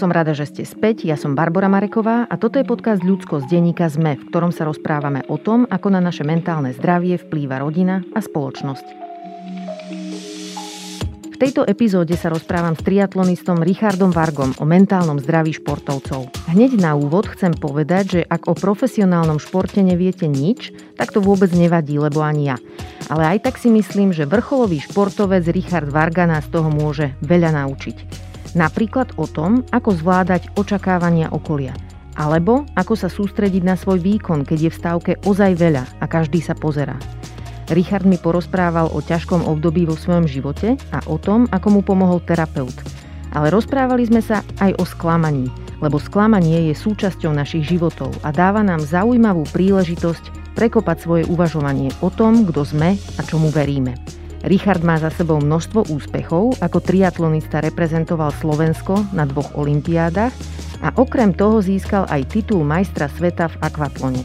Som rada, že ste späť. Ja som Barbara Mareková a toto je podcast Ľudsko z denníka ZME, v ktorom sa rozprávame o tom, ako na naše mentálne zdravie vplýva rodina a spoločnosť. V tejto epizóde sa rozprávam s triatlonistom Richardom Vargom o mentálnom zdraví športovcov. Hneď na úvod chcem povedať, že ak o profesionálnom športe neviete nič, tak to vôbec nevadí, lebo ani ja. Ale aj tak si myslím, že vrcholový športovec Richard Varga nás toho môže veľa naučiť. Napríklad o tom, ako zvládať očakávania okolia. Alebo ako sa sústrediť na svoj výkon, keď je v stávke ozaj veľa a každý sa pozerá. Richard mi porozprával o ťažkom období vo svojom živote a o tom, ako mu pomohol terapeut. Ale rozprávali sme sa aj o sklamaní, lebo sklamanie je súčasťou našich životov a dáva nám zaujímavú príležitosť prekopať svoje uvažovanie o tom, kto sme a čomu veríme. Richard má za sebou množstvo úspechov, ako triatlonista reprezentoval Slovensko na dvoch olympiádach a okrem toho získal aj titul majstra sveta v akvatlone.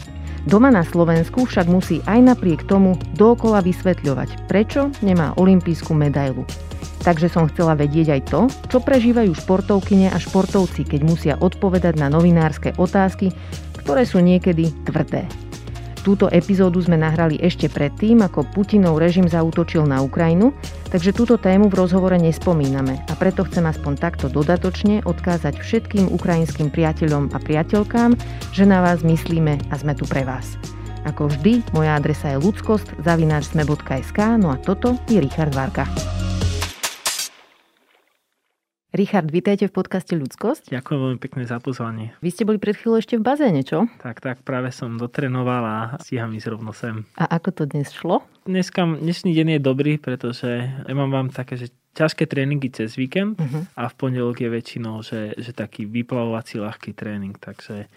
Doma na Slovensku však musí aj napriek tomu dookola vysvetľovať, prečo nemá olimpijskú medailu. Takže som chcela vedieť aj to, čo prežívajú športovkyne a športovci, keď musia odpovedať na novinárske otázky, ktoré sú niekedy tvrdé. Túto epizódu sme nahrali ešte predtým, ako Putinov režim zautočil na Ukrajinu, takže túto tému v rozhovore nespomíname a preto chcem aspoň takto dodatočne odkázať všetkým ukrajinským priateľom a priateľkám, že na vás myslíme a sme tu pre vás. Ako vždy, moja adresa je ludskost zavináčsme.sk, no a toto je Richard Varka. Richard, vítajte v podcaste Ľudskosť. Ďakujem veľmi pekne za pozvanie. Vy ste boli pred chvíľou ešte v bazéne, čo? Tak, tak, práve som dotrenoval a stíham ísť rovno sem. A ako to dnes šlo? Dneska, dnešný deň je dobrý, pretože ja mám vám také, že ťažké tréningy cez víkend uh-huh. a v pondelok je väčšinou, že, že taký vyplavovací ľahký tréning, takže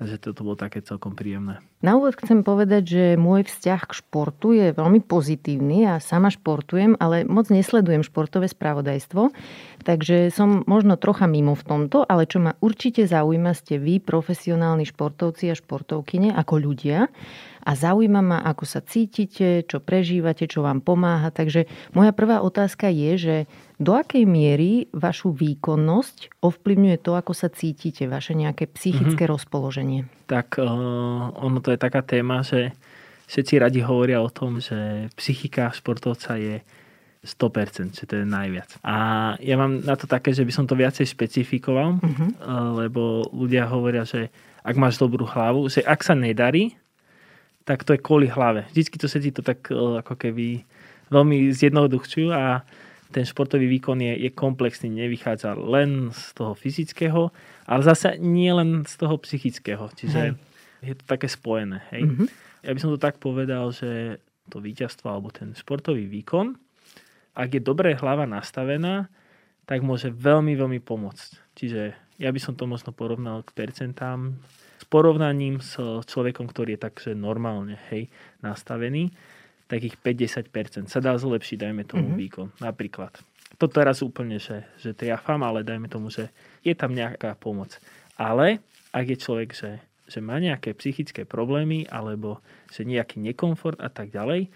Takže toto bolo také celkom príjemné. Na úvod chcem povedať, že môj vzťah k športu je veľmi pozitívny. Ja sama športujem, ale moc nesledujem športové spravodajstvo, takže som možno trocha mimo v tomto, ale čo ma určite zaujíma, ste vy, profesionálni športovci a športovkyne, ako ľudia a zaujíma ma, ako sa cítite, čo prežívate, čo vám pomáha. Takže moja prvá otázka je, že do akej miery vašu výkonnosť ovplyvňuje to, ako sa cítite, vaše nejaké psychické mm-hmm. rozpoloženie? Tak uh, ono to je taká téma, že všetci radi hovoria o tom, že psychika športovca je 100%, že to je najviac. A ja mám na to také, že by som to viacej špecifikoval, uh-huh. lebo ľudia hovoria, že ak máš dobrú hlavu, že ak sa nedarí, tak to je kvôli hlave. Vždycky to sedí to tak e, ako keby veľmi zjednoduchčujú a ten športový výkon je, je komplexný, nevychádza len z toho fyzického, ale zase nie len z toho psychického. Čiže hej. je to také spojené. Hej? Mm-hmm. Ja by som to tak povedal, že to víťazstvo alebo ten športový výkon, ak je dobré hlava nastavená, tak môže veľmi, veľmi pomôcť. Čiže ja by som to možno porovnal k percentám porovnaním s človekom, ktorý je takže normálne hej, nastavený, takých 50% sa dá zlepšiť, dajme tomu mm-hmm. výkon. Napríklad. To teraz úplne, že, že triafam, ale dajme tomu, že je tam nejaká pomoc. Ale ak je človek, že, že má nejaké psychické problémy alebo že nejaký nekomfort a tak ďalej,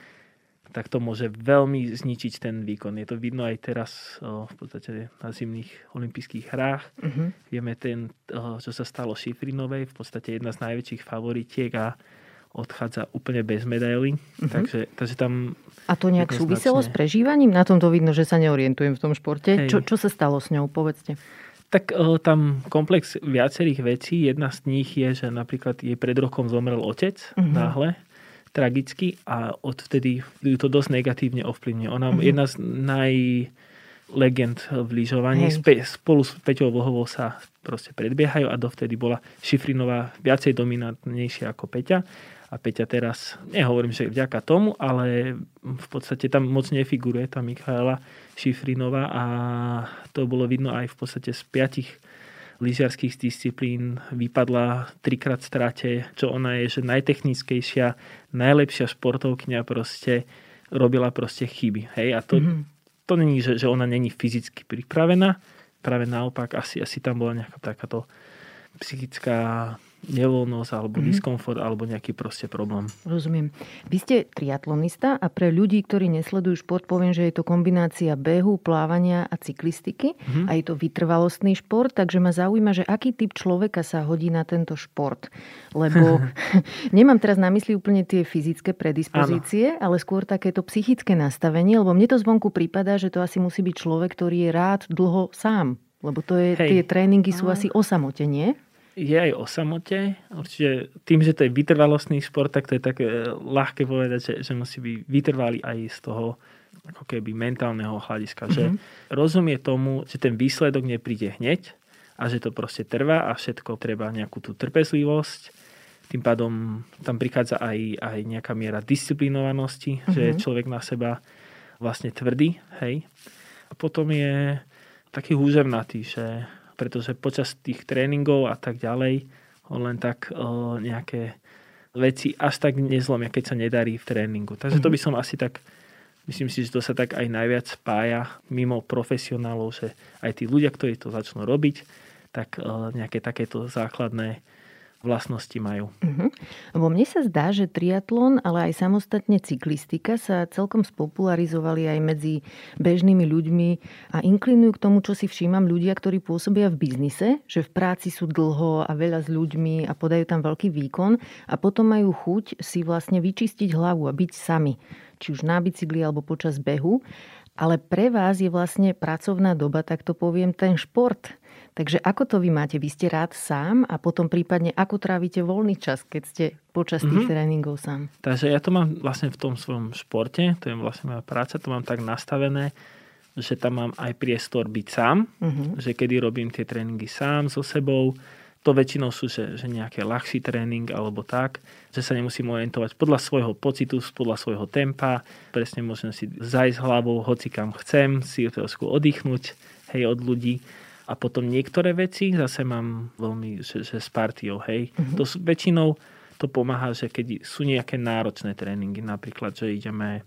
tak to môže veľmi zničiť ten výkon. Je to vidno aj teraz o, v podstate na zimných olympijských hrách. Uh-huh. Vieme ten, o, čo sa stalo Šifrinovej, v podstate jedna z najväčších favoritiek a odchádza úplne bez medaily. Uh-huh. Takže, takže tam... A to nejak súviselo s prežívaním? Na tom to vidno, že sa neorientujem v tom športe. Čo, čo sa stalo s ňou? Povedzte. Tak o, tam komplex viacerých vecí. Jedna z nich je, že napríklad jej pred rokom zomrel otec uh-huh. náhle tragicky a odvtedy ju to dosť negatívne ovplyvňuje. Ona mm-hmm. jedna z naj legend v lyžovaní. Spe, spolu s Peťou Vlhovou sa proste predbiehajú a dovtedy bola Šifrinová viacej dominantnejšia ako Peťa. A Peťa teraz, nehovorím, že vďaka tomu, ale v podstate tam moc nefiguruje tá Michaela Šifrinová a to bolo vidno aj v podstate z piatich lyžiarských disciplín vypadla trikrát v strate, čo ona je, že najtechnickejšia, najlepšia športovkňa proste robila proste chyby. Hej? A to, mm-hmm. to není, že, že ona není fyzicky pripravená, práve naopak, asi, asi tam bola nejaká takáto psychická nevoľnosť, alebo mm-hmm. diskomfort, alebo nejaký proste problém. Rozumiem. Vy ste triatlonista a pre ľudí, ktorí nesledujú šport, poviem, že je to kombinácia behu, plávania a cyklistiky mm-hmm. a je to vytrvalostný šport, takže ma zaujíma, že aký typ človeka sa hodí na tento šport. Lebo nemám teraz na mysli úplne tie fyzické predispozície, ano. ale skôr takéto psychické nastavenie, lebo mne to zvonku prípada, že to asi musí byť človek, ktorý je rád dlho sám. Lebo to je, Hej. tie tréningy sú asi o samote, nie? Je aj o samote. Určite tým, že to je vytrvalostný šport, tak to je také ľahké povedať, že, že musí byť vytrvalý aj z toho ako keby mentálneho hľadiska. Mm-hmm. Že mhm. rozumie tomu, že ten výsledok nepríde hneď a že to proste trvá a všetko treba nejakú tú trpezlivosť. Tým pádom tam prichádza aj, aj nejaká miera disciplinovanosti, mm-hmm. že je mhm. človek na seba vlastne tvrdý. Hej. A potom je taký húževnatý, že pretože počas tých tréningov a tak ďalej on len tak o, nejaké veci až tak nezlomia, keď sa nedarí v tréningu. Takže to by mhm. som asi tak, myslím si, že to sa tak aj najviac spája mimo profesionálov, že aj tí ľudia, ktorí to začnú robiť, tak o, nejaké takéto základné vlastnosti majú. Uh-huh. Lebo mne sa zdá, že triatlon, ale aj samostatne cyklistika sa celkom spopularizovali aj medzi bežnými ľuďmi a inklinujú k tomu, čo si všímam ľudia, ktorí pôsobia v biznise, že v práci sú dlho a veľa s ľuďmi a podajú tam veľký výkon a potom majú chuť si vlastne vyčistiť hlavu a byť sami či už na bicykli alebo počas behu. Ale pre vás je vlastne pracovná doba, tak to poviem, ten šport. Takže ako to vy máte? Vy ste rád sám a potom prípadne ako trávite voľný čas, keď ste počas tých mm-hmm. tréningov sám? Takže ja to mám vlastne v tom svojom športe, to je vlastne moja práca, to mám tak nastavené, že tam mám aj priestor byť sám, mm-hmm. že kedy robím tie tréningy sám so sebou, to väčšinou sú že, že nejaké ľahší tréning alebo tak, že sa nemusím orientovať podľa svojho pocitu, podľa svojho tempa, presne môžem si zajsť hlavou hoci kam chcem, si trošku oddychnúť hej, od ľudí a potom niektoré veci zase mám veľmi, že, že s partiou, hej. Mm-hmm. To väčšinou to pomáha, že keď sú nejaké náročné tréningy, napríklad, že ideme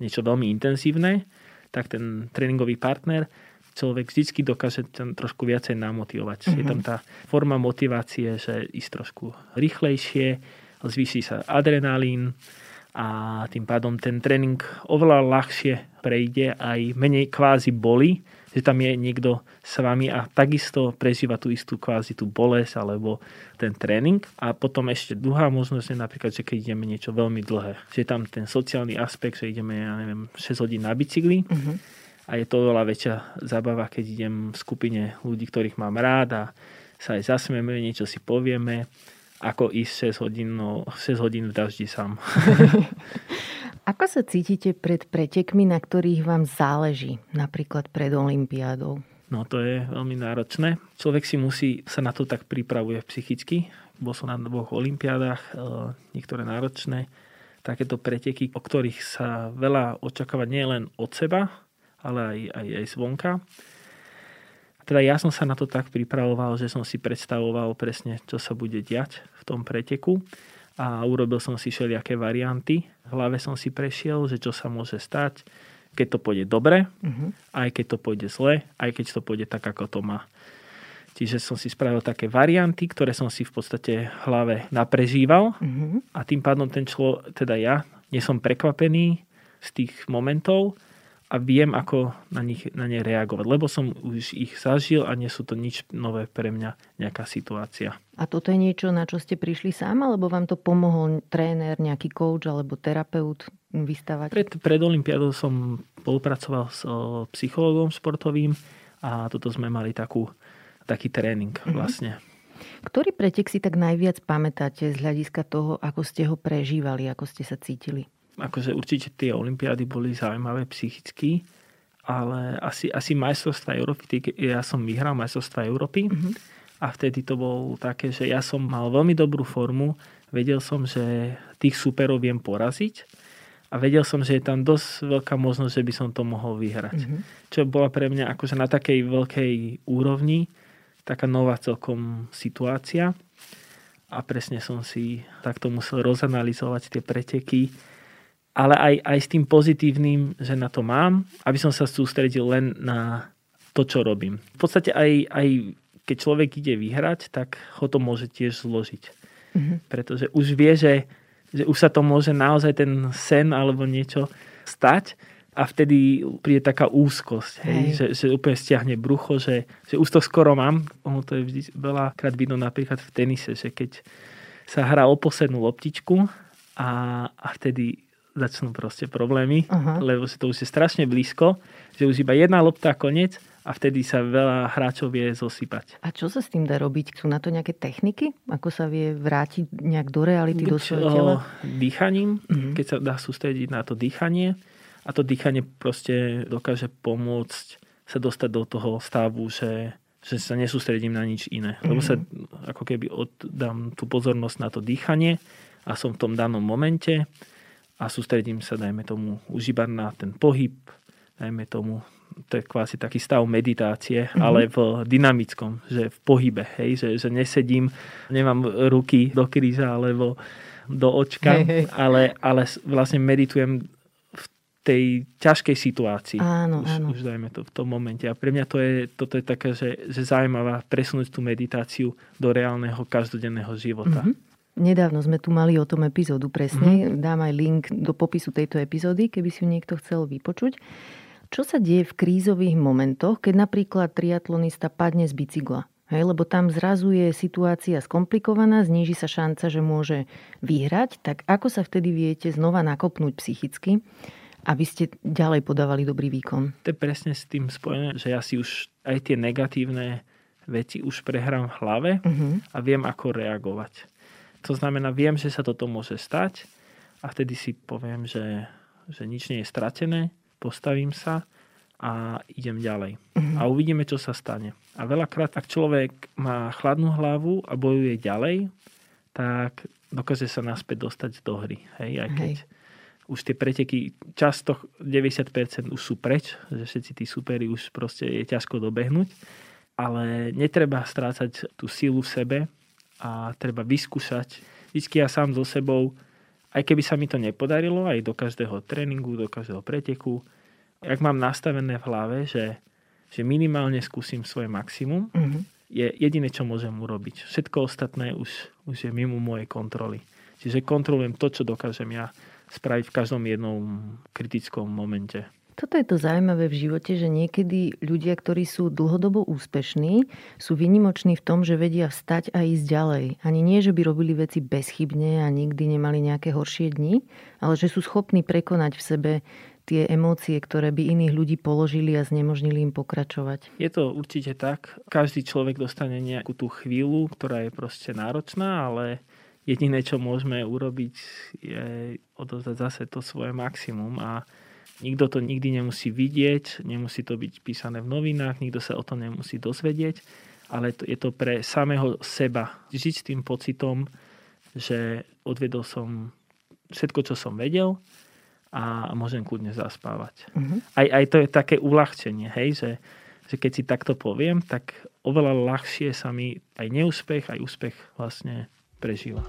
niečo veľmi intenzívne, tak ten tréningový partner človek vždy dokáže tam trošku viacej namotivovať. Mm-hmm. Je tam mhm. tá forma motivácie, že ísť trošku rýchlejšie, zvýši sa adrenalín a tým pádom ten tréning oveľa ľahšie prejde, aj menej kvázi boli, že tam je niekto s vami a takisto prežíva tú istú kvázi tú bolesť alebo ten tréning. A potom ešte druhá možnosť je napríklad, že keď ideme niečo veľmi dlhé, že je tam ten sociálny aspekt, že ideme, ja neviem, 6 hodín na bicykli, uh-huh. a je to oveľa väčšia zábava, keď idem v skupine ľudí, ktorých mám rád a sa aj zasmieme, niečo si povieme, ako ísť 6 hodín, no, 6 hodín v daždi sám. Ako sa cítite pred pretekmi, na ktorých vám záleží, napríklad pred Olympiádou? No to je veľmi náročné. Človek si musí, sa na to tak pripravuje psychicky. Bol som na dvoch olympiádach, e, niektoré náročné. Takéto preteky, o ktorých sa veľa očakáva nie len od seba, ale aj, aj, aj zvonka. Teda ja som sa na to tak pripravoval, že som si predstavoval presne, čo sa bude diať v tom preteku a urobil som si všelijaké varianty. V hlave som si prešiel, že čo sa môže stať, keď to pôjde dobre, uh-huh. aj keď to pôjde zle, aj keď to pôjde tak, ako to má. Čiže som si spravil také varianty, ktoré som si v podstate v hlave naprežíval uh-huh. a tým pádom ten človek, teda ja, nie som prekvapený z tých momentov, a viem, ako na, nich, na ne reagovať, lebo som už ich zažil a nie sú to nič nové pre mňa nejaká situácia. A toto je niečo, na čo ste prišli sám, alebo vám to pomohol tréner, nejaký coach alebo terapeut vystavať? Pred, pred Olympiádou som spolupracoval s o, psychológom športovým a toto sme mali takú, taký tréning mm-hmm. vlastne. Ktorý pretek si tak najviac pamätáte z hľadiska toho, ako ste ho prežívali, ako ste sa cítili? Akože určite tie olympiády boli zaujímavé psychicky, ale asi, asi majstrovstva Európy, ja som vyhral majstrovstva Európy mm-hmm. a vtedy to bolo také, že ja som mal veľmi dobrú formu, vedel som, že tých superov viem poraziť a vedel som, že je tam dosť veľká možnosť, že by som to mohol vyhrať. Mm-hmm. Čo bola pre mňa akože na takej veľkej úrovni, taká nová celkom situácia a presne som si takto musel rozanalizovať tie preteky, ale aj, aj s tým pozitívnym, že na to mám, aby som sa sústredil len na to, čo robím. V podstate aj, aj keď človek ide vyhrať, tak ho to môže tiež zložiť. Mm-hmm. Pretože už vie, že, že už sa to môže naozaj ten sen alebo niečo stať a vtedy príde taká úzkosť, hej, hej. Že, že úplne stiahne brucho, že, že už to skoro mám. Ono to je vždy veľakrát vidno napríklad v tenise, že keď sa hrá o poslednú loptičku a, a vtedy začnú proste problémy, uh-huh. lebo si to už je strašne blízko, že už iba jedna lopta a koniec a vtedy sa veľa hráčov vie zosypať. A čo sa s tým dá robiť? Sú na to nejaké techniky? Ako sa vie vrátiť nejak do reality, Buď, do svojho tela? Dýchaním, uh-huh. keď sa dá sústrediť na to dýchanie a to dýchanie proste dokáže pomôcť sa dostať do toho stavu, že, že sa nesústredím na nič iné. Lebo sa mhm. ako keby oddám tú pozornosť na to dýchanie a som v tom danom momente a sústredím sa, dajme tomu, už iba na ten pohyb, dajme tomu, to je kvázi taký stav meditácie, mm-hmm. ale v dynamickom, že v pohybe, hej, že, že nesedím, nemám ruky do kríža alebo do očka, hej, hej. Ale, ale vlastne meditujem tej ťažkej situácii. Áno, už, áno. už dajme to v tom momente. A pre mňa to je, toto je také, že, že zaujímavá presunúť tú meditáciu do reálneho každodenného života. Mm-hmm. Nedávno sme tu mali o tom epizódu presne. Mm-hmm. Dám aj link do popisu tejto epizódy, keby si ju niekto chcel vypočuť. Čo sa deje v krízových momentoch, keď napríklad triatlonista padne z bicykla? Hej, lebo tam zrazu je situácia skomplikovaná, zníži sa šanca, že môže vyhrať, tak ako sa vtedy viete znova nakopnúť psychicky? aby ste ďalej podávali dobrý výkon? To je presne s tým spojené, že ja si už aj tie negatívne veci už prehrám v hlave uh-huh. a viem, ako reagovať. To znamená, viem, že sa toto môže stať a vtedy si poviem, že, že nič nie je stratené, postavím sa a idem ďalej. Uh-huh. A uvidíme, čo sa stane. A veľakrát, ak človek má chladnú hlavu a bojuje ďalej, tak dokáže sa naspäť dostať do hry. Hej, aj keď Hej už tie preteky často 90% už sú preč, že všetci tí superi už proste je ťažko dobehnúť, ale netreba strácať tú silu v sebe a treba vyskúšať. Vždycky ja sám so sebou, aj keby sa mi to nepodarilo, aj do každého tréningu, do každého preteku, ak mám nastavené v hlave, že, že minimálne skúsim svoje maximum, mm-hmm. je jediné, čo môžem urobiť. Všetko ostatné už, už je mimo mojej kontroly. Čiže kontrolujem to, čo dokážem ja spraviť v každom jednom kritickom momente. Toto je to zaujímavé v živote, že niekedy ľudia, ktorí sú dlhodobo úspešní, sú vynimoční v tom, že vedia vstať a ísť ďalej. Ani nie, že by robili veci bezchybne a nikdy nemali nejaké horšie dni, ale že sú schopní prekonať v sebe tie emócie, ktoré by iných ľudí položili a znemožnili im pokračovať. Je to určite tak. Každý človek dostane nejakú tú chvíľu, ktorá je proste náročná, ale jediné, čo môžeme urobiť, je odovzdať zase to svoje maximum a nikto to nikdy nemusí vidieť, nemusí to byť písané v novinách, nikto sa o to nemusí dozvedieť, ale to, je to pre samého seba. Žiť s tým pocitom, že odvedol som všetko, čo som vedel a môžem kľudne zaspávať. Uh-huh. Aj, aj to je také uľahčenie, hej, že, že keď si takto poviem, tak oveľa ľahšie sa mi aj neúspech, aj úspech vlastne prežíva.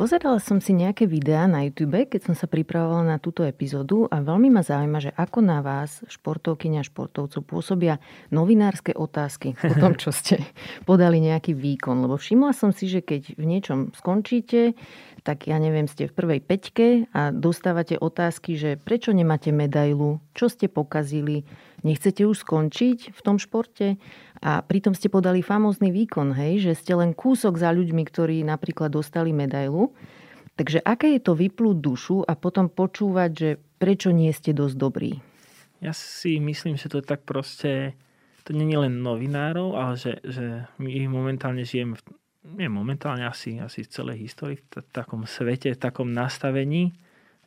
Pozerala som si nejaké videá na YouTube, keď som sa pripravovala na túto epizódu a veľmi ma zaujíma, že ako na vás, športovkyňa športovcov, pôsobia novinárske otázky po tom, čo ste podali nejaký výkon. Lebo všimla som si, že keď v niečom skončíte, tak ja neviem, ste v prvej peťke a dostávate otázky, že prečo nemáte medailu, čo ste pokazili, nechcete už skončiť v tom športe a pritom ste podali famózny výkon, hej, že ste len kúsok za ľuďmi, ktorí napríklad dostali medailu. Takže aké je to vyplúť dušu a potom počúvať, že prečo nie ste dosť dobrí? Ja si myslím, že to tak proste, to je len novinárov, ale že, že my momentálne žijeme v, nie momentálne asi, asi v celej histórii, v t- takom svete, v takom nastavení,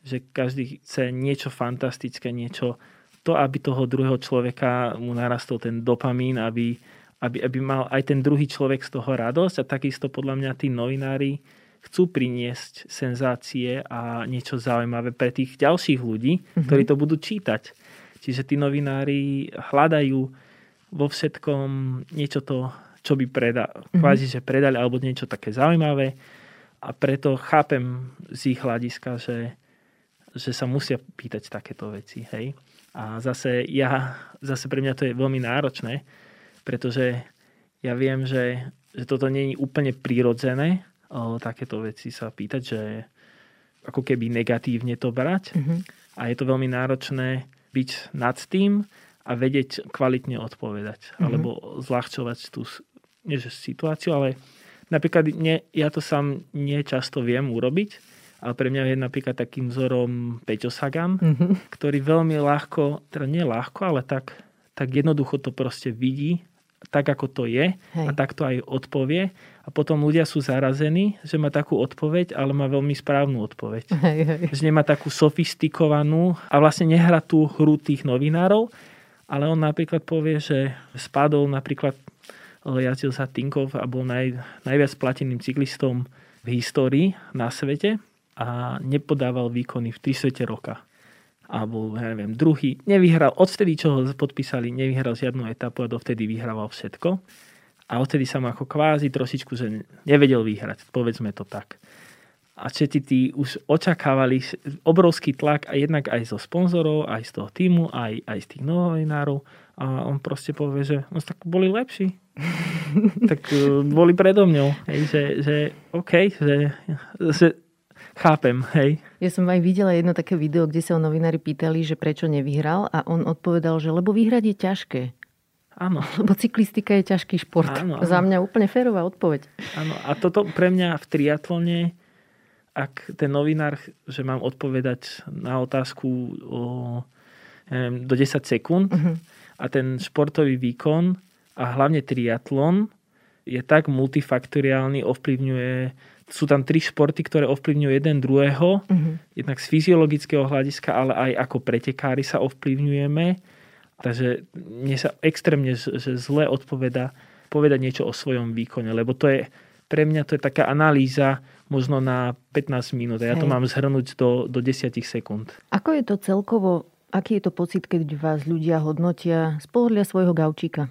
že každý chce niečo fantastické, niečo to, aby toho druhého človeka mu narastol ten dopamín, aby, aby, aby mal aj ten druhý človek z toho radosť a takisto podľa mňa tí novinári chcú priniesť senzácie a niečo zaujímavé pre tých ďalších ľudí, mm-hmm. ktorí to budú čítať. Čiže tí novinári hľadajú vo všetkom niečo to, čo by preda, mm-hmm. kvázi, že predali, alebo niečo také zaujímavé. A preto chápem z ich hľadiska, že, že sa musia pýtať takéto veci. Hej? A zase ja, zase pre mňa to je veľmi náročné, pretože ja viem, že, že toto je úplne prirodzené o, takéto veci sa pýtať, že ako keby negatívne to brať. Mm-hmm. A je to veľmi náročné byť nad tým a vedieť kvalitne odpovedať. Mm-hmm. Alebo zľahčovať tú nie že situáciu, ale napríklad nie, ja to sám nie často viem urobiť, ale pre mňa je napríklad takým vzorom Peťo Sagan, mm-hmm. ktorý veľmi ľahko, teda nie ľahko, ale tak, tak jednoducho to proste vidí tak, ako to je Hej. a tak to aj odpovie. A potom ľudia sú zarazení, že má takú odpoveď, ale má veľmi správnu odpoveď. Hej, hej. Že nemá takú sofistikovanú a vlastne nehrá tú hru tých novinárov, ale on napríklad povie, že spadol napríklad jazdil sa Tinkov a bol naj, najviac plateným cyklistom v histórii na svete a nepodával výkony v 3 svete roka. A bol, ja neviem, druhý. Nevyhral, odvtedy, čo ho podpísali, nevyhral žiadnu etapu a dovtedy vyhrával všetko. A odtedy sa mu ako kvázi trošičku, že nevedel vyhrať, povedzme to tak. A všetci tí už očakávali obrovský tlak a jednak aj zo sponzorov, aj z toho týmu, aj, aj z tých novinárov. A on proste povie, že no, tak boli lepší. tak uh, boli predo mňou. Hej, že, že OK, že, že chápem, hej. Ja som aj videla jedno také video, kde sa o novinári pýtali, že prečo nevyhral a on odpovedal, že lebo vyhrať je ťažké. Áno. Lebo cyklistika je ťažký šport. Áno, áno. Za mňa úplne férová odpoveď. Áno, a toto pre mňa v triatlone, ak ten novinár, že mám odpovedať na otázku o, neviem, do 10 sekúnd uh-huh. a ten športový výkon a hlavne triatlon je tak multifaktoriálny, ovplyvňuje sú tam tri športy, ktoré ovplyvňujú jeden druhého. Uh-huh. Jednak z fyziologického hľadiska, ale aj ako pretekári sa ovplyvňujeme. Takže mne sa extrémne že zle odpoveda povedať niečo o svojom výkone, lebo to je pre mňa to je taká analýza možno na 15 minút a ja Hej. to mám zhrnúť do, do 10 sekúnd. Ako je to celkovo, aký je to pocit, keď vás ľudia hodnotia z pohľadľa svojho gaučíka?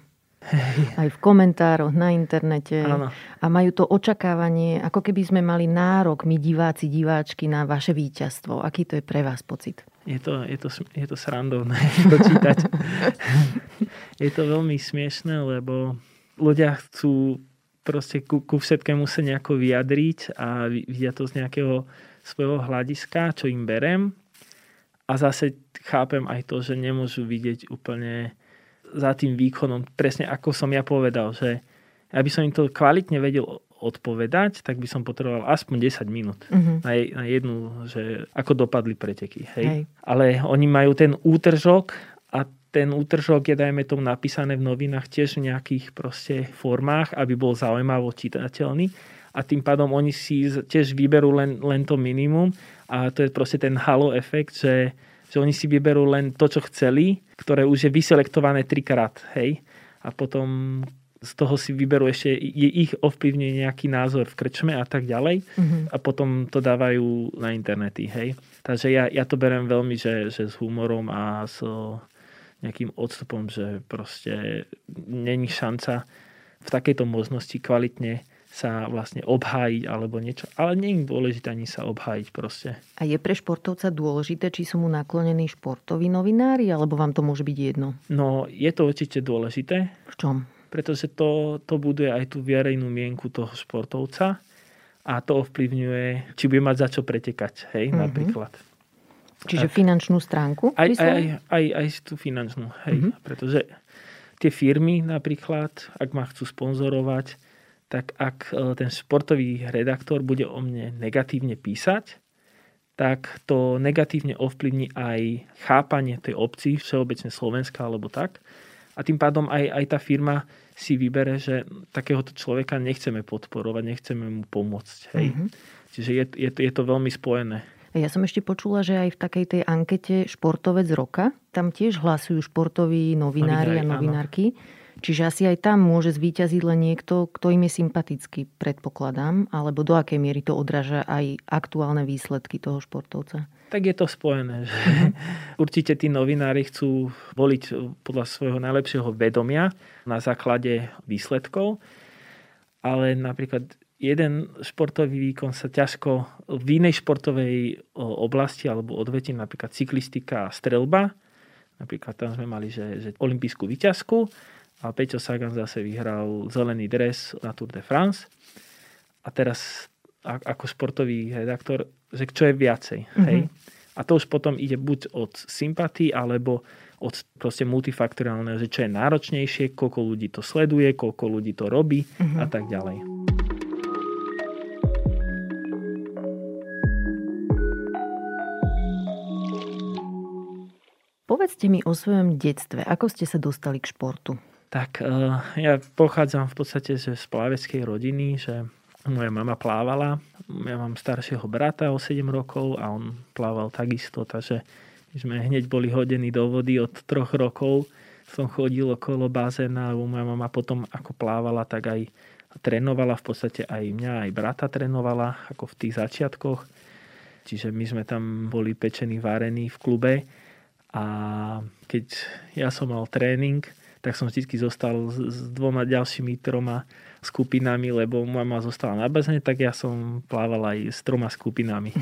aj v komentároch na internete. Áno. A majú to očakávanie, ako keby sme mali nárok, my diváci, diváčky, na vaše víťazstvo. Aký to je pre vás pocit? Je to, je to, je to srandovné to čítať. je to veľmi smiešné, lebo ľudia chcú proste ku, ku všetkému sa nejako vyjadriť a vidia to z nejakého svojho hľadiska, čo im berem. A zase chápem aj to, že nemôžu vidieť úplne za tým výkonom, presne ako som ja povedal, že aby som im to kvalitne vedel odpovedať, tak by som potreboval aspoň 10 minút uh-huh. na, na jednu, že ako dopadli preteky. Hej? Hej. Ale oni majú ten útržok a ten útržok je, dajme tomu, napísané v novinách tiež v nejakých proste formách, aby bol zaujímavo čitateľný a tým pádom oni si tiež vyberú len, len to minimum a to je proste ten halo efekt, že že oni si vyberú len to, čo chceli, ktoré už je vyselektované trikrát, hej. A potom z toho si vyberú ešte, je ich ovplyvne nejaký názor v krčme a tak ďalej mm-hmm. a potom to dávajú na internety, hej. Takže ja, ja to berem veľmi, že, že s humorom a s nejakým odstupom, že proste není šanca v takejto možnosti kvalitne sa vlastne obhájiť alebo niečo. Ale nie je dôležité ani sa obhájiť proste. A je pre športovca dôležité, či sú mu naklonení športoví novinári, alebo vám to môže byť jedno? No, je to určite dôležité. V čom? Pretože to, to buduje aj tú verejnú mienku toho športovca a to ovplyvňuje, či bude mať za čo pretekať, hej, mm-hmm. napríklad. Čiže tak. finančnú stránku? Aj, aj, aj, aj, aj tú finančnú, hej. Mm-hmm. Pretože tie firmy napríklad, ak ma chcú sponzorovať, tak ak e, ten športový redaktor bude o mne negatívne písať, tak to negatívne ovplyvní aj chápanie tej obci, všeobecne Slovenska alebo tak. A tým pádom aj, aj tá firma si vybere, že takéhoto človeka nechceme podporovať, nechceme mu pomôcť. Hej. Mm-hmm. Čiže je, je, je to veľmi spojené. Ja som ešte počula, že aj v takej tej ankete Športovec roka, tam tiež hlasujú športoví novinári, novinári a novinárky. Áno Čiže asi aj tam môže zvíťaziť len niekto, kto im je sympatický, predpokladám, alebo do akej miery to odráža aj aktuálne výsledky toho športovca? Tak je to spojené. Že uh-huh. Určite tí novinári chcú voliť podľa svojho najlepšieho vedomia na základe výsledkov, ale napríklad jeden športový výkon sa ťažko v inej športovej oblasti alebo odveti, napríklad cyklistika a strelba, napríklad tam sme mali, že, že olimpijskú výťazku a Peťo Sagan zase vyhral zelený dres na Tour de France. A teraz ako športový redaktor, že čo je viacej. Mm-hmm. Hej? A to už potom ide buď od sympatí, alebo od proste multifaktoriálneho, že čo je náročnejšie, koľko ľudí to sleduje, koľko ľudí to robí mm-hmm. a tak ďalej. Povedzte mi o svojom detstve. Ako ste sa dostali k športu? Tak uh, ja pochádzam v podstate z plaveckej rodiny, že moja mama plávala. Ja mám staršieho brata o 7 rokov a on plával takisto, takže my sme hneď boli hodení do vody od troch rokov. Som chodil okolo bazéna, moja mama potom ako plávala, tak aj trénovala, v podstate aj mňa, aj brata trénovala, ako v tých začiatkoch. Čiže my sme tam boli pečení, varení v klube a keď ja som mal tréning, tak som vždy zostal s dvoma ďalšími troma skupinami, lebo mama zostala na bazene, tak ja som plával aj s troma skupinami.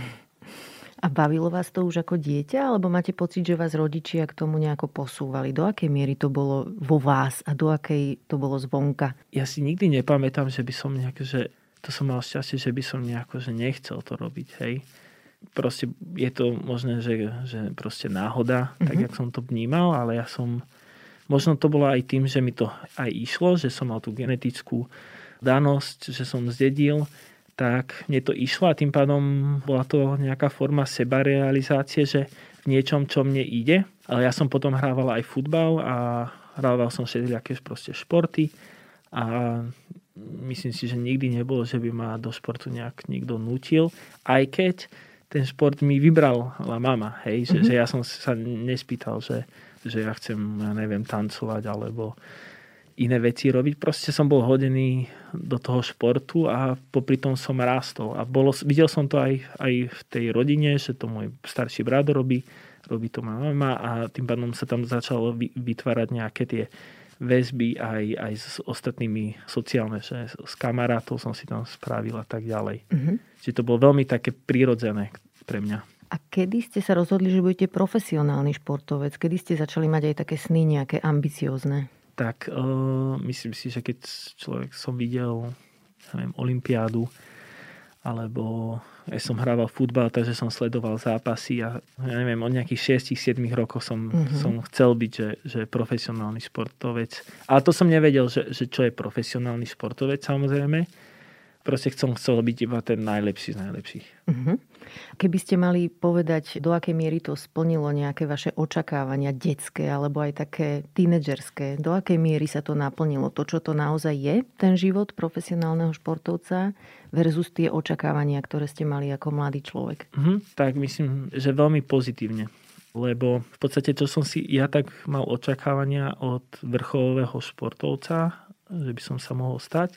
A bavilo vás to už ako dieťa, alebo máte pocit, že vás rodičia k tomu nejako posúvali? Do akej miery to bolo vo vás a do akej to bolo zvonka? Ja si nikdy nepamätám, že by som nejak, že to som mal šťastie, že by som nejako, že nechcel to robiť, hej. Proste je to možné, že, že proste náhoda, mm-hmm. tak mhm. jak som to vnímal, ale ja som Možno to bolo aj tým, že mi to aj išlo, že som mal tú genetickú danosť, že som zdedil, tak mne to išlo a tým pádom bola to nejaká forma sebarealizácie, že v niečom, čo mne ide. Ale ja som potom hrával aj futbal a hrával som všelijaké proste športy a myslím si, že nikdy nebolo, že by ma do športu nejak niekto nutil, aj keď ten šport mi vybral mama, hej, že, mm-hmm. že ja som sa nespýtal, že že ja chcem, ja neviem, tancovať alebo iné veci robiť. Proste som bol hodený do toho športu a popri tom som rástol. A bolo, videl som to aj, aj v tej rodine, že to môj starší brat robí, robí to moja mama a tým pádom sa tam začalo vytvárať nejaké tie väzby aj, aj s ostatnými sociálne, že s kamarátov som si tam spravil a tak ďalej. Mm-hmm. Čiže to bolo veľmi také prirodzené pre mňa. A kedy ste sa rozhodli, že budete profesionálny športovec? Kedy ste začali mať aj také sny nejaké ambiciozne? Tak uh, myslím si, že keď človek som videl neviem, Olympiádu, alebo ja som hrával futbal, takže som sledoval zápasy a ja neviem, od nejakých 6-7 rokov som, mm-hmm. som chcel byť, že, že profesionálny športovec. Ale to som nevedel, že, že čo je profesionálny športovec samozrejme. Proste som chcel byť iba ten najlepší z najlepších. Mm-hmm. Keby ste mali povedať, do akej miery to splnilo nejaké vaše očakávania detské alebo aj také tínedžerské, do akej miery sa to naplnilo, to, čo to naozaj je, ten život profesionálneho športovca versus tie očakávania, ktoré ste mali ako mladý človek? Mm, tak myslím, že veľmi pozitívne. Lebo v podstate, čo som si ja tak mal očakávania od vrcholového športovca, že by som sa mohol stať,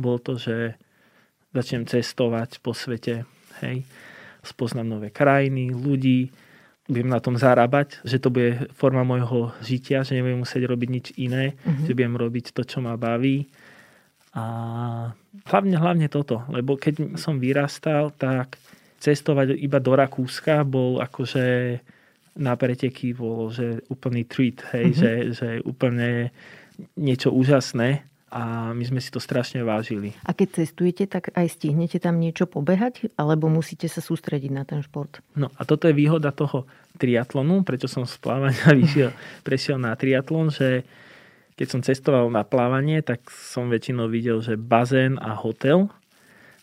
bolo to, že začnem cestovať po svete, hej, spoznám nové krajiny, ľudí, budem na tom zarábať, že to bude forma môjho žitia, že nebudem musieť robiť nič iné, mm-hmm. že budem robiť to, čo ma baví. A hlavne, hlavne toto, lebo keď som vyrastal, tak cestovať iba do Rakúska bol akože na preteky bolo, že úplný treat, hej, mm-hmm. že, že úplne niečo úžasné a my sme si to strašne vážili. A keď cestujete, tak aj stihnete tam niečo pobehať, alebo musíte sa sústrediť na ten šport? No a toto je výhoda toho triatlonu, prečo som z plávania vyšiel, prešiel na triatlon, že keď som cestoval na plávanie, tak som väčšinou videl, že bazén a hotel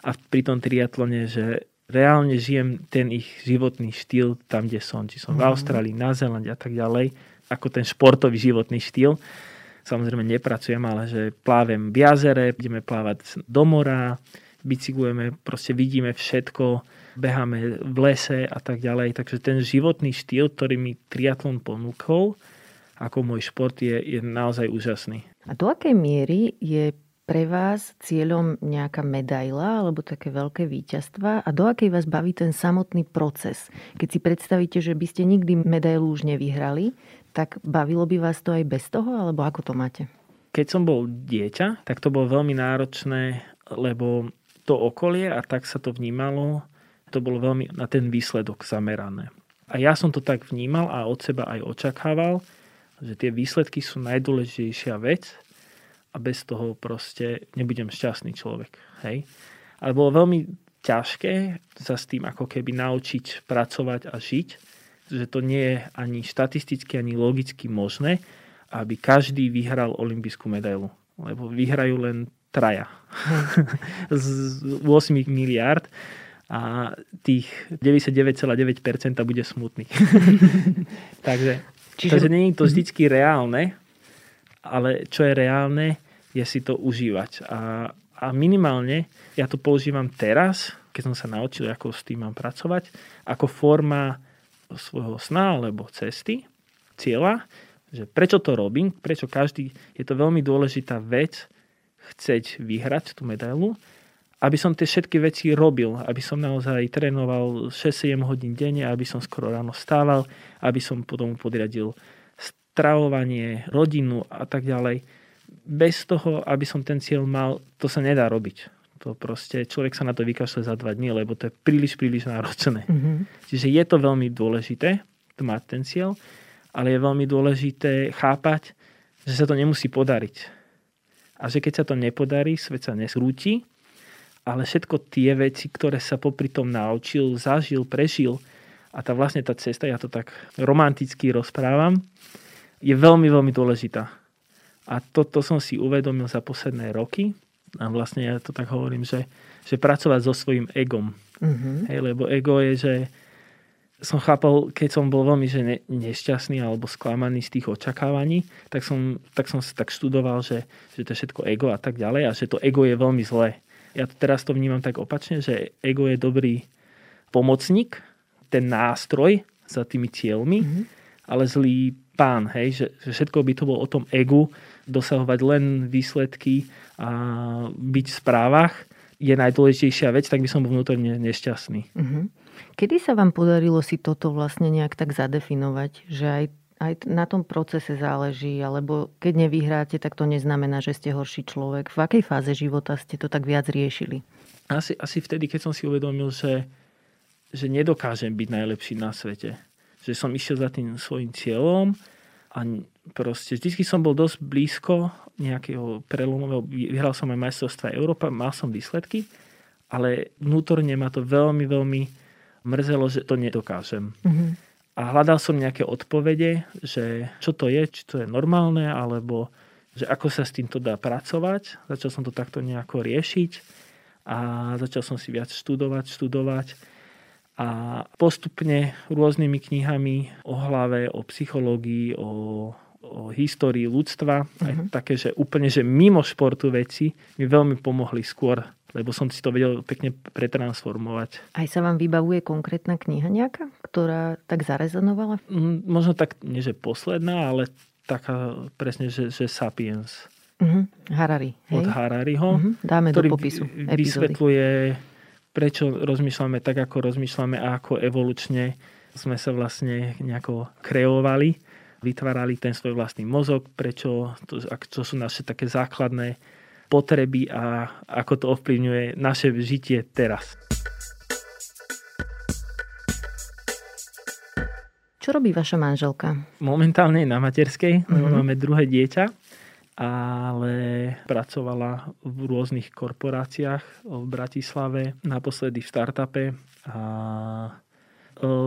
a pri tom triatlone, že reálne žijem ten ich životný štýl tam, kde som. Či som v mhm. Austrálii, na Zelande a tak ďalej, ako ten športový životný štýl samozrejme nepracujem, ale že plávem v jazere, ideme plávať do mora, bicyklujeme, proste vidíme všetko, beháme v lese a tak ďalej. Takže ten životný štýl, ktorý mi triatlon ponúkol, ako môj šport, je, je naozaj úžasný. A do akej miery je pre vás cieľom nejaká medaila alebo také veľké víťazstva a do akej vás baví ten samotný proces? Keď si predstavíte, že by ste nikdy medailu už nevyhrali, tak bavilo by vás to aj bez toho, alebo ako to máte? Keď som bol dieťa, tak to bolo veľmi náročné, lebo to okolie a tak sa to vnímalo, to bolo veľmi na ten výsledok zamerané. A ja som to tak vnímal a od seba aj očakával, že tie výsledky sú najdôležitejšia vec a bez toho proste nebudem šťastný človek. Hej? Ale bolo veľmi ťažké sa s tým ako keby naučiť pracovať a žiť, že to nie je ani štatisticky, ani logicky možné, aby každý vyhral olympijskú medailu. Lebo vyhrajú len traja z 8 miliard a tých 99,9% bude smutný. takže, Čiže... takže nie je to vždycky reálne, ale čo je reálne, je si to užívať. A, a minimálne ja to používam teraz, keď som sa naučil, ako s tým mám pracovať, ako forma svojho sna alebo cesty, cieľa, že prečo to robím, prečo každý, je to veľmi dôležitá vec, chceť vyhrať tú medailu, aby som tie všetky veci robil, aby som naozaj trénoval 6-7 hodín denne, aby som skoro ráno stával, aby som potom podriadil stravovanie, rodinu a tak ďalej. Bez toho, aby som ten cieľ mal, to sa nedá robiť. To proste, človek sa na to vykašle za dva dní, lebo to je príliš, príliš náročné. Mm-hmm. Čiže je to veľmi dôležité, mať ten cieľ, ale je veľmi dôležité chápať, že sa to nemusí podariť a že keď sa to nepodarí, svet sa nesrúti, ale všetko tie veci, ktoré sa popri tom naučil, zažil, prežil a tá vlastne tá cesta, ja to tak romanticky rozprávam, je veľmi, veľmi dôležitá. A toto som si uvedomil za posledné roky a vlastne ja to tak hovorím, že, že pracovať so svojím egom. Mm-hmm. Hej, lebo ego je, že som chápal, keď som bol veľmi že ne, nešťastný alebo sklamaný z tých očakávaní, tak som, tak som tak študoval, že, že to je všetko ego a tak ďalej a že to ego je veľmi zlé. Ja teraz to vnímam tak opačne, že ego je dobrý pomocník, ten nástroj za tými cieľmi, mm-hmm. ale zlý pán, hej, že, že všetko by to bolo o tom egu, dosahovať len výsledky a byť v správach je najdôležitejšia vec, tak by som bol vnútorne nešťastný. Mm-hmm. Kedy sa vám podarilo si toto vlastne nejak tak zadefinovať, že aj, aj na tom procese záleží, alebo keď nevyhráte, tak to neznamená, že ste horší človek. V akej fáze života ste to tak viac riešili? Asi, asi vtedy, keď som si uvedomil, že, že nedokážem byť najlepší na svete. Že som išiel za tým svojim cieľom a proste vždy som bol dosť blízko nejakého prelomového, vyhral som aj majstrovstva Európa, mal som výsledky, ale vnútorne ma to veľmi, veľmi mrzelo, že to nedokážem. Mm-hmm. A hľadal som nejaké odpovede, že čo to je, či to je normálne, alebo že ako sa s týmto dá pracovať. Začal som to takto nejako riešiť a začal som si viac študovať, študovať a postupne rôznymi knihami o hlave, o psychológii, o, o histórii ľudstva, uh-huh. aj mhm. také, že úplne, že mimo športu veci mi veľmi pomohli skôr lebo som si to vedel pekne pretransformovať. Aj sa vám vybavuje konkrétna kniha nejaká, ktorá tak zarezonovala? Mm, možno tak, nie že posledná, ale taká presne, že, že Sapiens. Uh-huh. Harari. Hej? Od Harariho. Uh-huh. Dáme ktorý do popisu epizódy. vysvetľuje, prečo rozmýšľame tak, ako rozmýšľame a ako evolučne sme sa vlastne nejako kreovali, vytvárali ten svoj vlastný mozog, prečo to, čo sú naše také základné potreby a ako to ovplyvňuje naše žitie teraz. Čo robí vaša manželka? Momentálne je na materskej, mm-hmm. máme druhé dieťa, ale pracovala v rôznych korporáciách v Bratislave, naposledy v startupe a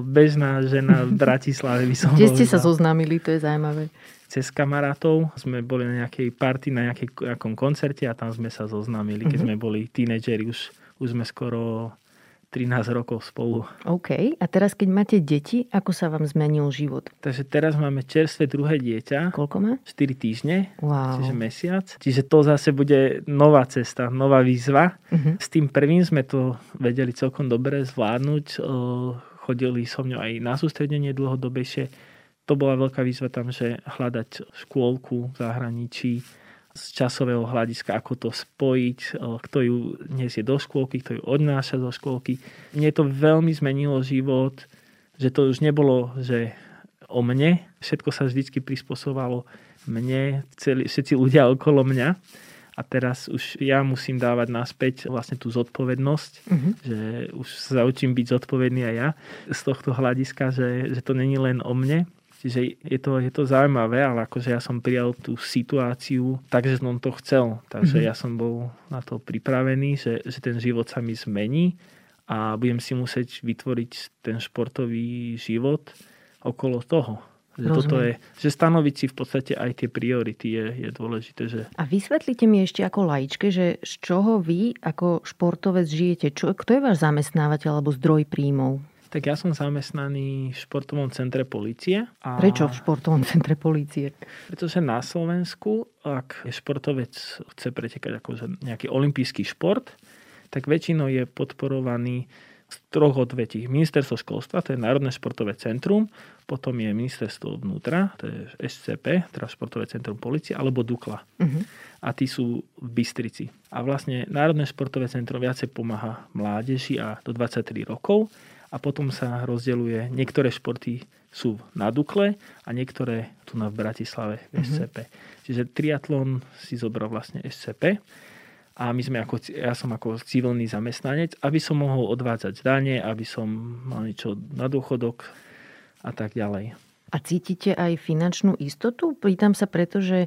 bežná žena v Bratislave by som Kde ste sa zoznámili, to je zaujímavé cez kamarátov. Sme boli na nejakej party, na nejakom koncerte a tam sme sa zoznámili, keď mm-hmm. sme boli tínedžeri. Už, už sme skoro 13 rokov spolu. OK. A teraz, keď máte deti, ako sa vám zmenil život? Takže teraz máme čerstvé druhé dieťa. Koľko má? 4 týždne, wow. čiže mesiac. Čiže to zase bude nová cesta, nová výzva. Uh-huh. S tým prvým sme to vedeli celkom dobre zvládnuť. Chodili so mňou aj na sústredenie dlhodobejšie to bola veľká výzva tam, že hľadať škôlku v zahraničí z časového hľadiska, ako to spojiť, kto ju nesie do škôlky, kto ju odnáša do škôlky. Mne to veľmi zmenilo život, že to už nebolo, že o mne, všetko sa vždycky prispôsobovalo mne, celý, všetci ľudia okolo mňa a teraz už ja musím dávať naspäť vlastne tú zodpovednosť, uh-huh. že už sa učím byť zodpovedný aj ja z tohto hľadiska, že, že to není len o mne, Čiže je to, je to zaujímavé, ale akože ja som prijal tú situáciu tak, že som to chcel. Takže mm-hmm. ja som bol na to pripravený, že, že ten život sa mi zmení a budem si musieť vytvoriť ten športový život okolo toho. Že toto je, že stanoviť si v podstate aj tie priority je, je dôležité. Že... A vysvetlite mi ešte ako laičke, že z čoho vy ako športovec žijete? Čo, kto je váš zamestnávateľ alebo zdroj príjmov? Tak ja som zamestnaný v športovom centre policie. A... Prečo v športovom centre policie? Pretože na Slovensku, ak športovec chce pretekať akože nejaký olimpijský šport, tak väčšinou je podporovaný z troch odvetí. Ministerstvo školstva, to je Národné športové centrum, potom je Ministerstvo vnútra, to je SCP, teda Športové centrum policie, alebo DUKLA. Uh-huh. A tí sú v Bystrici. A vlastne Národné športové centrum viacej pomáha mládeži a do 23 rokov a potom sa rozdeľuje, niektoré športy sú na Dukle a niektoré tu na v Bratislave v SCP. Mm-hmm. Čiže triatlon si zobral vlastne SCP a my sme ako, ja som ako civilný zamestnanec, aby som mohol odvádzať dane, aby som mal niečo na dôchodok a tak ďalej. A cítite aj finančnú istotu? Pýtam sa preto, že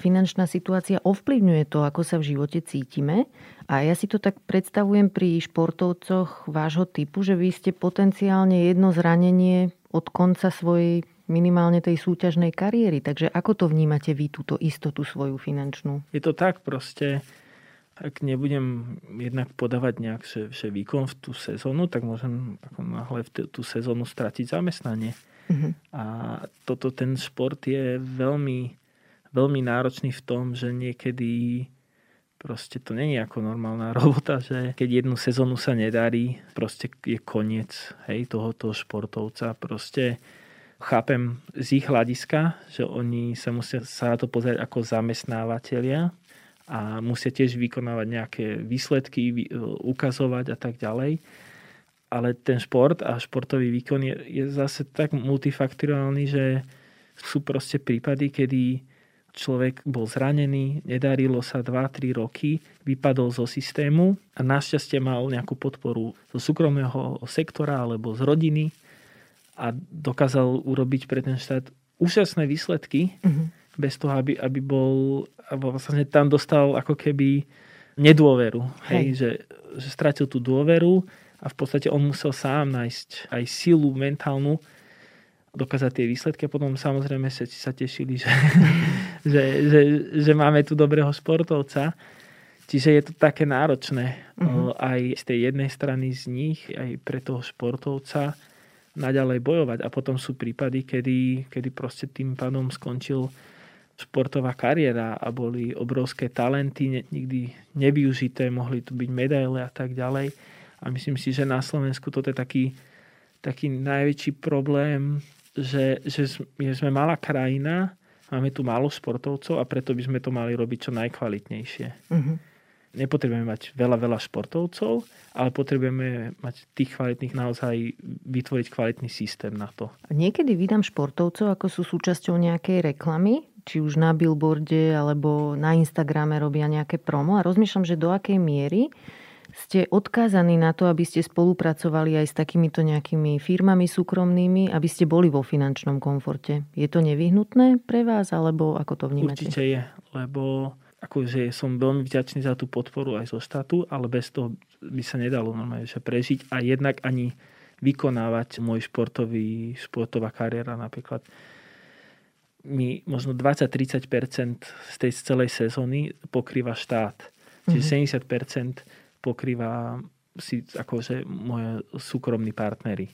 finančná situácia ovplyvňuje to, ako sa v živote cítime. A ja si to tak predstavujem pri športovcoch vášho typu, že vy ste potenciálne jedno zranenie od konca svojej minimálne tej súťažnej kariéry. Takže ako to vnímate vy, túto istotu svoju finančnú? Je to tak proste, ak nebudem jednak podávať nejak že, že výkon v tú sezónu, tak môžem ako náhle v tú sezónu stratiť zamestnanie. Uh-huh. A toto, ten šport je veľmi, veľmi náročný v tom, že niekedy proste to není ako normálna robota, že keď jednu sezónu sa nedarí, proste je koniec hej, tohoto športovca. Proste chápem z ich hľadiska, že oni sa musia sa na to pozrieť ako zamestnávateľia a musia tiež vykonávať nejaké výsledky, ukazovať a tak ďalej ale ten šport a športový výkon je, je zase tak multifaktoriálny, že sú proste prípady, kedy človek bol zranený, nedarilo sa 2-3 roky, vypadol zo systému a našťastie mal nejakú podporu zo súkromného sektora alebo z rodiny a dokázal urobiť pre ten štát úžasné výsledky mm-hmm. bez toho, aby, aby bol alebo vlastne tam dostal ako keby nedôveru. Hej. Hej, že, že stratil tú dôveru a v podstate on musel sám nájsť aj silu mentálnu, dokázať tie výsledky a potom samozrejme sa, sa tešili, že, že, že, že máme tu dobrého športovca. Čiže je to také náročné uh-huh. aj z tej jednej strany z nich, aj pre toho športovca naďalej bojovať. A potom sú prípady, kedy, kedy proste tým pádom skončil športová kariéra a boli obrovské talenty, nikdy nevyužité, mohli tu byť medaile a tak ďalej a myslím si, že na Slovensku toto je taký, taký najväčší problém, že, že sme malá krajina, máme tu málo športovcov a preto by sme to mali robiť čo najkvalitnejšie. Uh-huh. Nepotrebujeme mať veľa, veľa športovcov, ale potrebujeme mať tých kvalitných naozaj vytvoriť kvalitný systém na to. Niekedy vydám športovcov, ako sú súčasťou nejakej reklamy, či už na billboarde alebo na Instagrame robia nejaké promo a rozmýšľam, že do akej miery ste odkázaní na to, aby ste spolupracovali aj s takýmito nejakými firmami súkromnými, aby ste boli vo finančnom komforte. Je to nevyhnutné pre vás, alebo ako to vnímate? Určite je, lebo akože som veľmi vďačný za tú podporu aj zo štátu, ale bez toho by sa nedalo normálne že prežiť a jednak ani vykonávať môj športový, športová kariéra napríklad mi možno 20-30% z tej celej sezóny pokrýva štát. Čiže mm-hmm. 70% pokrýva si akože moje súkromní partnery.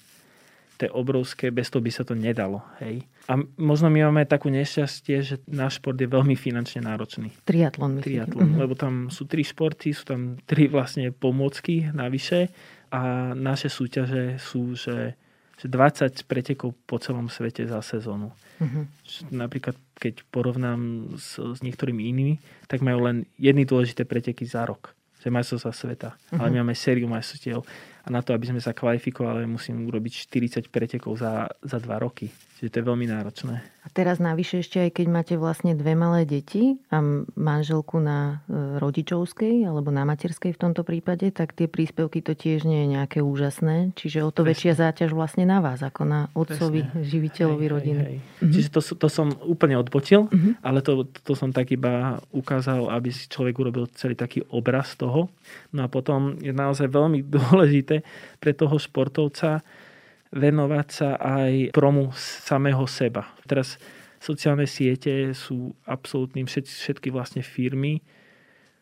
To je obrovské, bez toho by sa to nedalo. Hej. A možno my máme takú nešťastie, že náš šport je veľmi finančne náročný. Triatlon. Triatlon, mm-hmm. lebo tam sú tri športy, sú tam tri vlastne pomôcky navyše a naše súťaže sú, že, že 20 pretekov po celom svete za sezónu. Mm-hmm. Napríklad, keď porovnám s, s niektorými inými, tak majú len jedny dôležité preteky za rok že majstrovstvá sveta. Uh-huh. Ale my máme sériu majstrovstiev. A na to, aby sme sa kvalifikovali, musím urobiť 40 pretekov za, za 2 roky. Čiže to je veľmi náročné. A teraz navyše ešte aj keď máte vlastne dve malé deti a manželku na e, rodičovskej alebo na materskej v tomto prípade, tak tie príspevky to tiež nie je nejaké úžasné. Čiže o to Presne. väčšia záťaž vlastne na vás, ako na otcovi, Presne. živiteľovi hej, rodiny. Hej, hej. Mhm. Čiže to, to som úplne odbočil, mhm. ale to, to som tak iba ukázal, aby si človek urobil celý taký obraz toho. No a potom je naozaj veľmi dôležité pre toho športovca, venovať sa aj promu samého seba. Teraz sociálne siete sú absolútnym všetky, všetky vlastne firmy,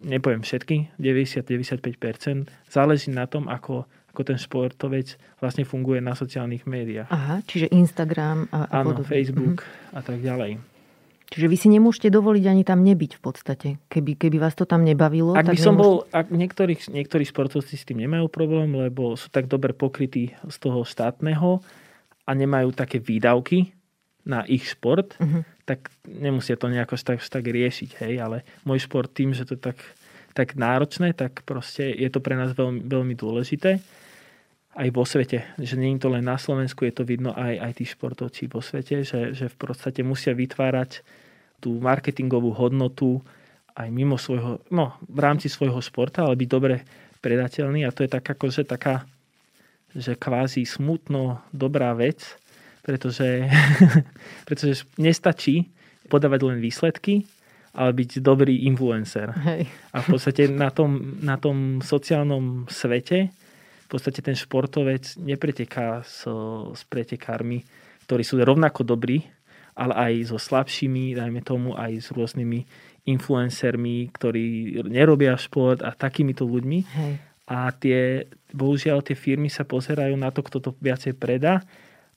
nepoviem všetky, 90-95%, záleží na tom, ako, ako ten športovec vlastne funguje na sociálnych médiách. Aha, čiže Instagram a, a Áno, podobne. Facebook mm-hmm. a tak ďalej. Čiže vy si nemôžete dovoliť ani tam nebyť v podstate. Keby, keby vás to tam nebavilo. Ak by som nemôžete... bol, ak niektorí, niektorí športovci s tým nemajú problém, lebo sú tak dobre pokrytí z toho štátneho a nemajú také výdavky na ich šport, uh-huh. tak nemusia to nejako tak, tak riešiť. Hej? Ale môj šport tým, že to tak, tak náročné, tak proste je to pre nás veľmi, veľmi dôležité aj vo svete. Že nie je to len na Slovensku, je to vidno aj, aj tí športovci vo svete, že, že v podstate musia vytvárať tú marketingovú hodnotu aj mimo svojho, no v rámci svojho športa, ale byť dobre predateľný a to je tak akože taká, že kvázi smutno dobrá vec, pretože, pretože nestačí podávať len výsledky, ale byť dobrý influencer. Hej. A v podstate na tom, na tom sociálnom svete v podstate ten športovec nepreteká s, s pretekármi, ktorí sú rovnako dobrí, ale aj so slabšími, dajme tomu, aj s rôznymi influencermi, ktorí nerobia šport a takýmito ľuďmi. Hej. A tie, bohužiaľ, tie firmy sa pozerajú na to, kto to viacej predá.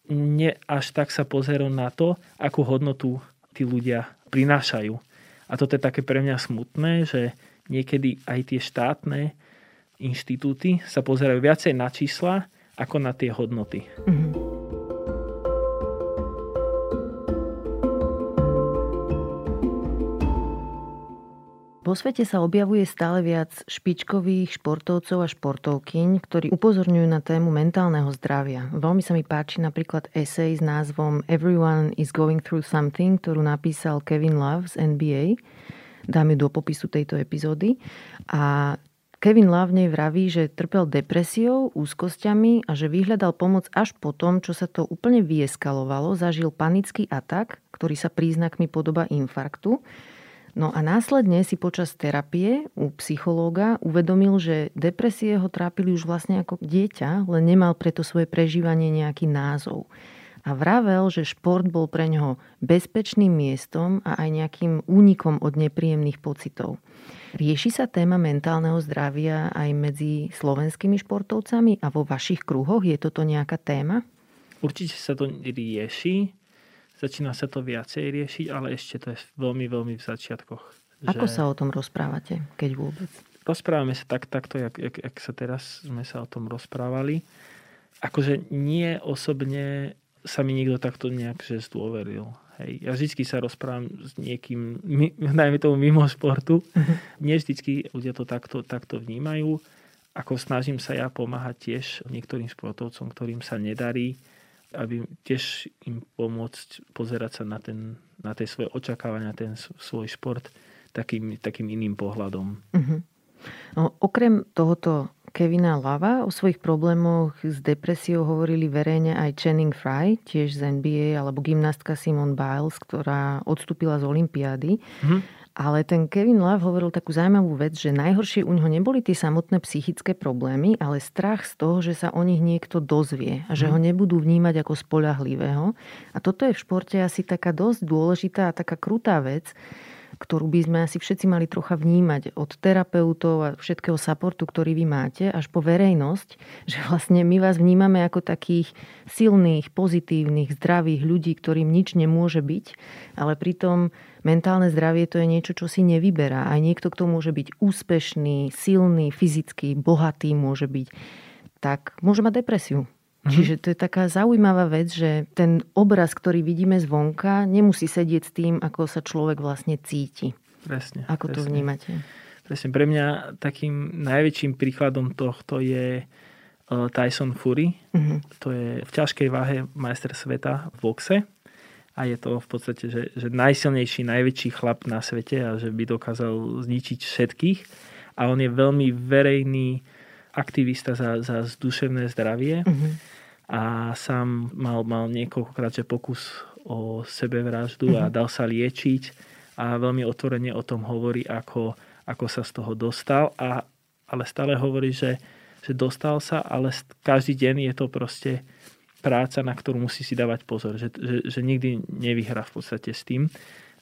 Nie až tak sa pozerajú na to, akú hodnotu tí ľudia prinášajú. A toto je také pre mňa smutné, že niekedy aj tie štátne inštitúty sa pozerajú viacej na čísla ako na tie hodnoty. Mm-hmm. Vo svete sa objavuje stále viac špičkových športovcov a športovkyň, ktorí upozorňujú na tému mentálneho zdravia. Veľmi sa mi páči napríklad esej s názvom Everyone is going through something, ktorú napísal Kevin Love z NBA. Dám ju do popisu tejto epizódy. A Kevin Love nej vraví, že trpel depresiou, úzkosťami a že vyhľadal pomoc až po tom, čo sa to úplne vyeskalovalo, zažil panický atak, ktorý sa príznakmi podoba infarktu. No a následne si počas terapie u psychológa uvedomil, že depresie ho trápili už vlastne ako dieťa, len nemal preto svoje prežívanie nejaký názov. A vravel, že šport bol pre ňoho bezpečným miestom a aj nejakým únikom od nepríjemných pocitov. Rieši sa téma mentálneho zdravia aj medzi slovenskými športovcami a vo vašich kruhoch? Je toto nejaká téma? Určite sa to rieši. Začína sa to viacej riešiť, ale ešte to je veľmi, veľmi v začiatkoch. Ako že... sa o tom rozprávate, keď vôbec? Rozprávame sa tak, takto, jak, jak, jak sa teraz sme sa o tom rozprávali. Akože nie osobne sa mi nikto takto nejak že zdôveril. Hej. Ja vždy sa rozprávam s niekým, najmä tomu mimo športu. Uh-huh. Nie vždy ľudia to takto, takto vnímajú. Ako snažím sa ja pomáhať tiež niektorým športovcom, ktorým sa nedarí, aby tiež im pomôcť pozerať sa na, ten, na tie svoje očakávania, ten svoj šport takým, takým iným pohľadom. Uh-huh. No, okrem tohoto Kevina Lava. O svojich problémoch s depresiou hovorili verejne aj Channing Fry, tiež z NBA, alebo gymnastka Simone Biles, ktorá odstúpila z Olympiády. Mm. Ale ten Kevin Love hovoril takú zaujímavú vec, že najhoršie u neho neboli tie samotné psychické problémy, ale strach z toho, že sa o nich niekto dozvie a že mm. ho nebudú vnímať ako spolahlivého. A toto je v športe asi taká dosť dôležitá a taká krutá vec, ktorú by sme asi všetci mali trocha vnímať od terapeutov a všetkého supportu, ktorý vy máte, až po verejnosť, že vlastne my vás vnímame ako takých silných, pozitívnych, zdravých ľudí, ktorým nič nemôže byť, ale pritom mentálne zdravie to je niečo, čo si nevyberá. Aj niekto, kto môže byť úspešný, silný, fyzicky, bohatý môže byť, tak môže mať depresiu. Mm-hmm. Čiže to je taká zaujímavá vec, že ten obraz, ktorý vidíme zvonka, nemusí sedieť s tým, ako sa človek vlastne cíti. Presne. Ako presne. to vnímate? Presne. Pre mňa takým najväčším príkladom tohto je Tyson Fury. Mm-hmm. To je v ťažkej váhe majster sveta v boxe a je to v podstate, že, že najsilnejší, najväčší chlap na svete a že by dokázal zničiť všetkých. A on je veľmi verejný aktivista za, za duševné zdravie mm-hmm. a sám mal, mal niekoľkokrát že pokus o sebevraždu mm-hmm. a mhm. dal sa liečiť a veľmi otvorene o tom hovorí, ako, ako sa z toho dostal, a, ale stále hovorí, že, že dostal sa, ale každý deň je to proste práca, na ktorú musí si dávať pozor, že, že, že nikdy nevyhrá v podstate s tým,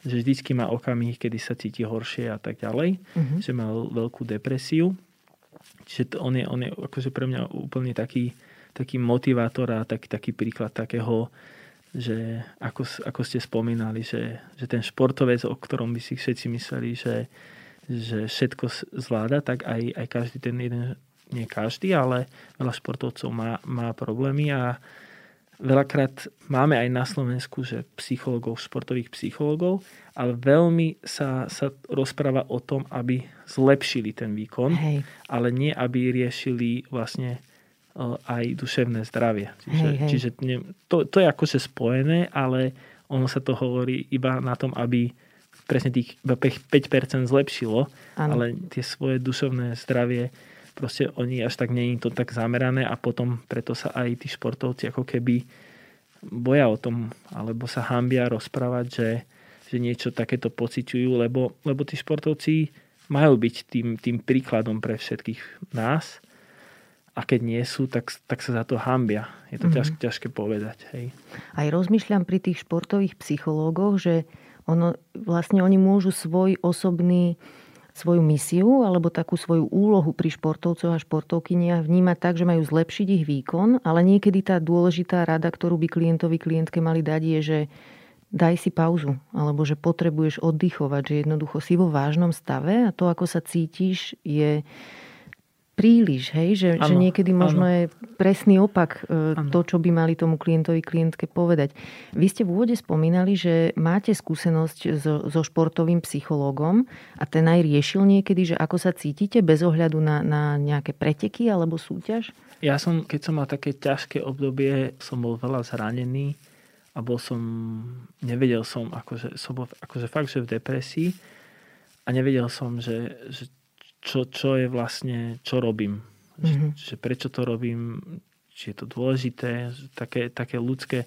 že vždycky má okamih, kedy sa cíti horšie a tak ďalej, mm-hmm. že mal veľkú depresiu. Čiže to, on, je, on je akože pre mňa úplne taký, taký motivátor a taký, taký príklad takého, že ako, ako ste spomínali, že, že ten športovec, o ktorom by si všetci mysleli, že, že všetko zvláda, tak aj, aj každý ten jeden, nie každý, ale veľa športovcov má, má problémy a Veľakrát máme aj na Slovensku, že psychologov, športových psychologov, ale veľmi sa, sa rozpráva o tom, aby zlepšili ten výkon, Hej. ale nie aby riešili vlastne aj duševné zdravie. Čiže, hej, hej. čiže ne, to, to je akože spojené, ale ono sa to hovorí iba na tom, aby presne tých 5% zlepšilo, ano. ale tie svoje duševné zdravie proste oni až tak není to tak zamerané a potom preto sa aj tí športovci ako keby boja o tom, alebo sa hambia rozprávať, že, že niečo takéto pociťujú, lebo, lebo tí športovci majú byť tým, tým príkladom pre všetkých nás a keď nie sú, tak, tak sa za to hambia. Je to mm-hmm. ťažké, ťažké povedať. Hej. Aj rozmýšľam pri tých športových psychológoch, že ono, vlastne oni môžu svoj osobný svoju misiu alebo takú svoju úlohu pri športovcoch a športovkyniach vnímať tak, že majú zlepšiť ich výkon, ale niekedy tá dôležitá rada, ktorú by klientovi, klientke mali dať, je, že daj si pauzu, alebo že potrebuješ oddychovať, že jednoducho si vo vážnom stave a to, ako sa cítiš, je príliš, hej? Že, ano, že niekedy možno ano. je presný opak ano. E, to, čo by mali tomu klientovi, klientke povedať. Vy ste v úvode spomínali, že máte skúsenosť so, so športovým psychológom a ten aj riešil niekedy, že ako sa cítite bez ohľadu na, na nejaké preteky alebo súťaž? Ja som, keď som mal také ťažké obdobie, som bol veľa zranený a bol som, nevedel som, akože, som bol akože fakt, že v depresii a nevedel som, že, že čo, čo je vlastne, čo robím. Mm-hmm. Že, že prečo to robím, či je to dôležité, také, také ľudské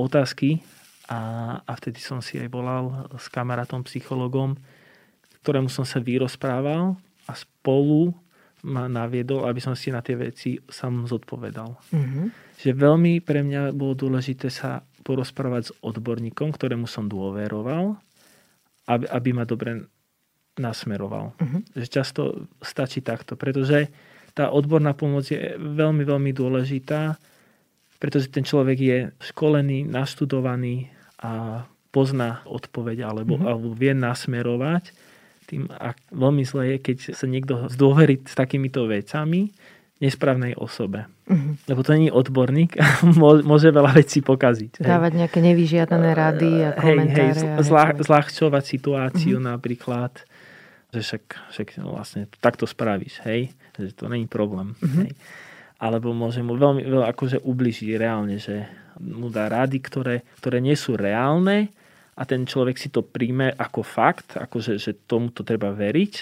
otázky. A, a vtedy som si aj volal s kamarátom, psychologom, ktorému som sa vyrozprával a spolu ma naviedol, aby som si na tie veci sám zodpovedal. Mm-hmm. Že veľmi pre mňa bolo dôležité sa porozprávať s odborníkom, ktorému som dôveroval, aby, aby ma dobre nasmeroval. Uh-huh. Že často stačí takto, pretože tá odborná pomoc je veľmi, veľmi dôležitá, pretože ten človek je školený, naštudovaný a pozná odpoveď alebo, uh-huh. alebo vie nasmerovať. Tým a veľmi zle je, keď sa niekto zdôverí s takýmito vecami nesprávnej osobe. Uh-huh. Lebo to nie je odborník a môže veľa vecí pokaziť. Dávať hej. nejaké nevyžiadané rady a komentáre. Hej, hej, zľah, zľahčovať situáciu uh-huh. napríklad že však, však vlastne takto spravíš, hej, že to není problém, mm-hmm. hej. Alebo môže mu veľmi veľa akože ubližiť reálne, že mu dá rady, ktoré, ktoré nie sú reálne a ten človek si to príjme ako fakt, akože že tomu to treba veriť,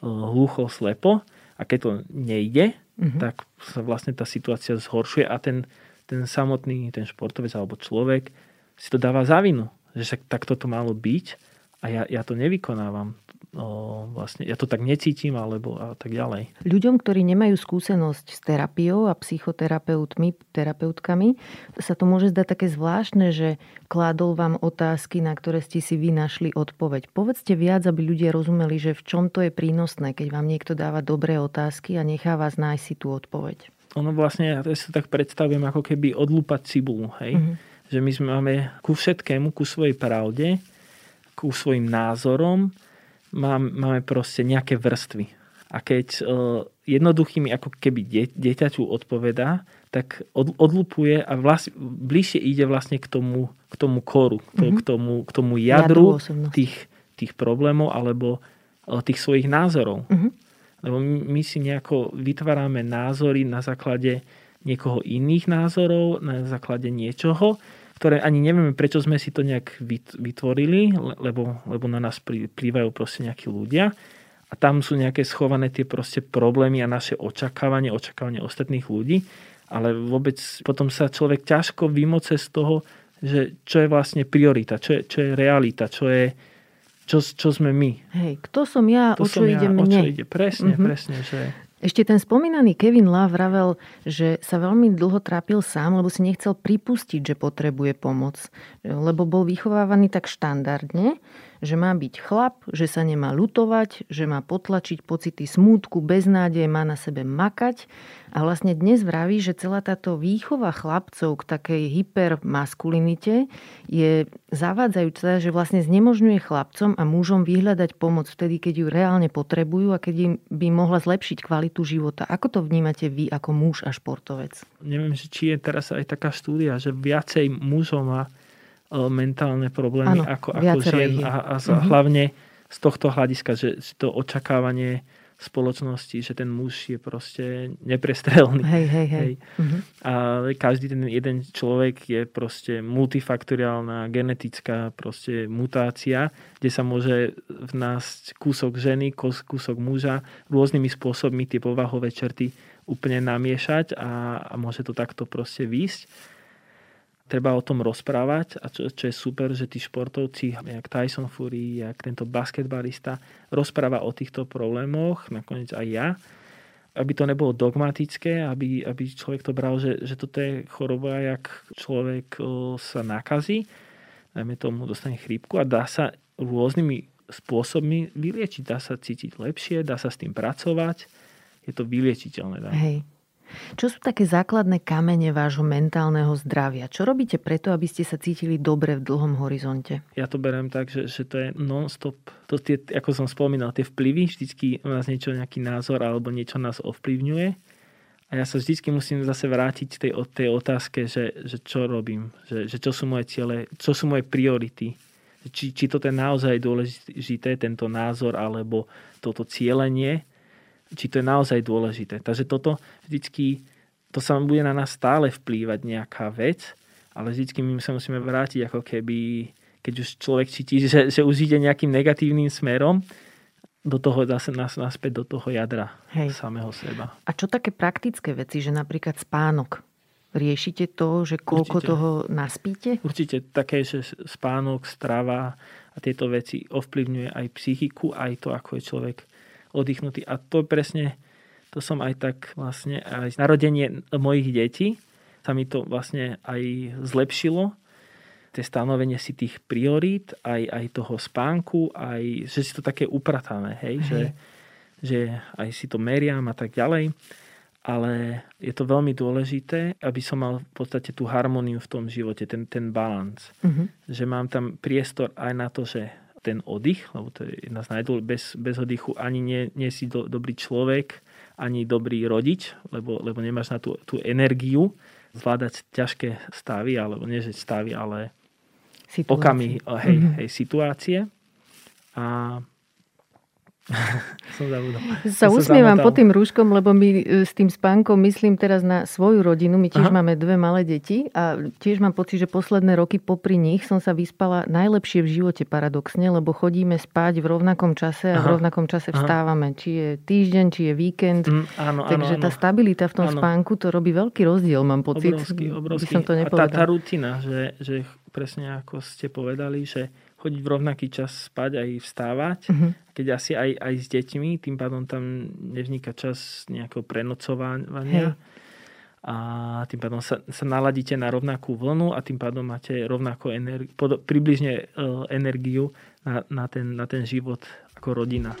hlucho, slepo a keď to nejde, mm-hmm. tak sa vlastne tá situácia zhoršuje a ten, ten samotný, ten športovec alebo človek si to dáva za vinu, že však takto to malo byť a ja, ja to nevykonávam o, vlastne ja to tak necítim, alebo a tak ďalej. Ľuďom, ktorí nemajú skúsenosť s terapiou a psychoterapeutmi, terapeutkami, sa to môže zdať také zvláštne, že kládol vám otázky, na ktoré ste si vy našli odpoveď. Povedzte viac, aby ľudia rozumeli, že v čom to je prínosné, keď vám niekto dáva dobré otázky a nechá vás nájsť si tú odpoveď. Ono vlastne, ja si to tak predstavujem, ako keby odlúpať cibulu, hej? Mm-hmm. Že my sme máme ku všetkému, ku svojej pravde, ku svojim názorom, máme proste nejaké vrstvy. A keď uh, jednoduchými ako keby die, dieťaťu odpovedá, tak od, odlupuje a vlast, bližšie ide vlastne k tomu, k tomu koru, mm-hmm. k, tomu, k tomu jadru tých, tých problémov alebo uh, tých svojich názorov. Mm-hmm. Lebo my si nejako vytvárame názory na základe niekoho iných názorov, na základe niečoho, ktoré ani nevieme, prečo sme si to nejak vytvorili, lebo, lebo na nás plývajú proste nejakí ľudia. A tam sú nejaké schované tie proste problémy a naše očakávanie, očakávanie ostatných ľudí. Ale vôbec potom sa človek ťažko vymoce z toho, že čo je vlastne priorita, čo je, čo je realita, čo je, čo, čo sme my. Hej, kto som ja, kto o čo ide ja, mne. O čo ide, presne, mm-hmm. presne. Že... Ešte ten spomínaný Kevin Love vravel, že sa veľmi dlho trápil sám, lebo si nechcel pripustiť, že potrebuje pomoc. Lebo bol vychovávaný tak štandardne, že má byť chlap, že sa nemá lutovať, že má potlačiť pocity smútku, beznádeje, má na sebe makať. A vlastne dnes vraví, že celá táto výchova chlapcov k takej hypermaskulinite je zavádzajúca, že vlastne znemožňuje chlapcom a mužom vyhľadať pomoc vtedy, keď ju reálne potrebujú a keď im by mohla zlepšiť kvalitu života. Ako to vnímate vy ako muž a športovec? Neviem, či je teraz aj taká štúdia, že viacej mužov má mentálne problémy ano, ako, ako žien a, a uh-huh. hlavne z tohto hľadiska, že to očakávanie spoločnosti, že ten muž je proste neprestrelný. Hej, hej, hej. hej. Uh-huh. A každý ten jeden človek je proste multifaktoriálna genetická proste mutácia, kde sa môže v nás kúsok ženy, kúsok muža rôznymi spôsobmi tie povahové črty úplne namiešať a, a môže to takto proste výsť treba o tom rozprávať a čo, čo je super, že tí športovci, jak Tyson Fury, jak tento basketbalista, rozpráva o týchto problémoch, nakoniec aj ja, aby to nebolo dogmatické, aby, aby človek to bral, že, že toto je choroba, jak človek sa nakazí, najmä tomu dostane chrípku a dá sa rôznymi spôsobmi vyliečiť. Dá sa cítiť lepšie, dá sa s tým pracovať, je to vyliečiteľné. Dá. Hej. Čo sú také základné kamene vášho mentálneho zdravia? Čo robíte preto, aby ste sa cítili dobre v dlhom horizonte? Ja to beriem tak, že, že to je non-stop. To tie, ako som spomínal, tie vplyvy, vždycky nás niečo, nejaký názor alebo niečo nás ovplyvňuje. A ja sa vždycky musím zase vrátiť tej, tej otázke, že, že čo robím, že, že čo sú moje ciele, čo sú moje priority. Či, či toto je naozaj dôležité, tento názor, alebo toto cieľenie či to je naozaj dôležité. Takže toto vždycky, to sa bude na nás stále vplývať nejaká vec, ale vždycky my sa musíme vrátiť ako keby, keď už človek cíti, že, že už ide nejakým negatívnym smerom, do toho zase nás naspäť do toho jadra Hej. samého seba. A čo také praktické veci, že napríklad spánok? Riešite to, že koľko Určite. toho naspíte? Určite také, že spánok, strava a tieto veci ovplyvňuje aj psychiku, aj to, ako je človek oddychnutý. A to presne, to som aj tak vlastne, aj narodenie mojich detí sa mi to vlastne aj zlepšilo. Tie stanovenie si tých priorít, aj, aj toho spánku, aj, že si to také upratané, hej, hej. Že, že aj si to meriam a tak ďalej. Ale je to veľmi dôležité, aby som mal v podstate tú harmóniu v tom živote, ten, ten balans. Uh-huh. Že mám tam priestor aj na to, že ten oddych, lebo to je jedna z najdôl, bez, bez oddychu ani nie, nie si do, dobrý človek, ani dobrý rodič, lebo, lebo nemáš na tú, tú energiu zvládať ťažké stavy, alebo nie že stavy, ale okamy hej, mm-hmm. hej, situácie. A som zabudol. Sa usmievam pod tým rúškom, lebo my e, s tým spánkom myslím teraz na svoju rodinu. My tiež Aha. máme dve malé deti a tiež mám pocit, že posledné roky popri nich som sa vyspala najlepšie v živote paradoxne, lebo chodíme spať v rovnakom čase a Aha. v rovnakom čase vstávame. Či je týždeň, či je víkend. Mm, áno, Takže áno, tá stabilita v tom áno. spánku to robí veľký rozdiel, mám pocit. Obrovský, obrovský. By som to a tá, tá rutina, že, že presne ako ste povedali, že chodiť v rovnaký čas spať aj vstávať. Uh-huh. Keď asi aj, aj s deťmi, tým pádom tam nevzniká čas nejakého prenocovania. Hey. A tým pádom sa, sa naladíte na rovnakú vlnu a tým pádom máte rovnako energi- pod, približne uh, energiu na, na, ten, na ten život ako rodina.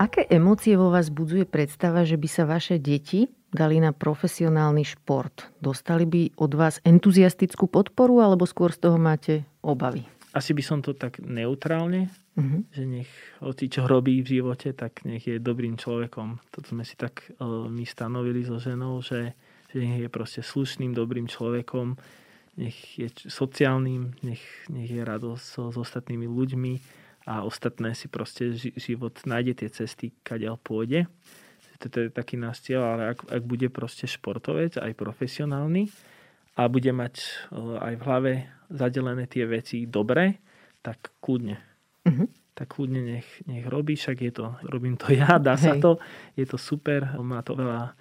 Aké emócie vo vás budzuje predstava, že by sa vaše deti dali na profesionálny šport? Dostali by od vás entuziastickú podporu alebo skôr z toho máte obavy? Asi by som to tak neutrálne, uh-huh. že nech hoci čo robí v živote, tak nech je dobrým človekom. Toto sme si tak uh, my stanovili so ženou, že, že nech je proste slušným, dobrým človekom, nech je sociálnym, nech, nech je radosť so, s ostatnými ľuďmi a ostatné si proste život nájde tie cesty, kadeľ pôjde. Toto je taký náš cieľ, ale ak, ak bude proste športovec, aj profesionálny a bude mať aj v hlave zadelené tie veci dobre, tak kľudne. Uh-huh. Tak kľudne nech, nech robí, však je to, robím to ja, dá Hej. sa to, je to super, má to veľa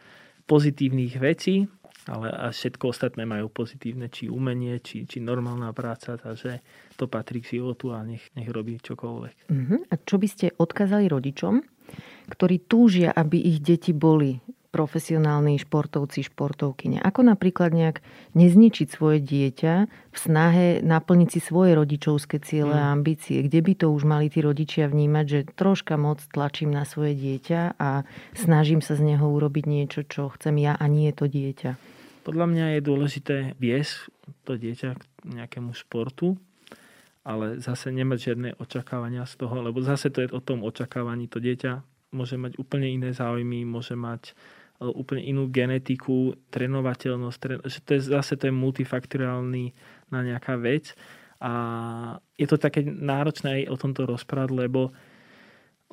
pozitívnych vecí ale a všetko ostatné majú pozitívne, či umenie, či, či normálna práca, takže to patrí k životu a nech, nech robí čokoľvek. Uh-huh. A čo by ste odkázali rodičom, ktorí túžia, aby ich deti boli profesionálni športovci, športovkyne. Ako napríklad nejak nezničiť svoje dieťa v snahe naplniť si svoje rodičovské ciele a mm. ambície. Kde by to už mali tí rodičia vnímať, že troška moc tlačím na svoje dieťa a snažím sa z neho urobiť niečo, čo chcem ja a nie je to dieťa. Podľa mňa je dôležité viesť to dieťa k nejakému športu, ale zase nemať žiadne očakávania z toho, lebo zase to je o tom očakávaní. To dieťa môže mať úplne iné záujmy, môže mať e, úplne inú genetiku, trénovateľnosť, tren- že to je zase to je multifaktoriálny na nejaká vec a je to také náročné aj o tomto rozprávať, lebo,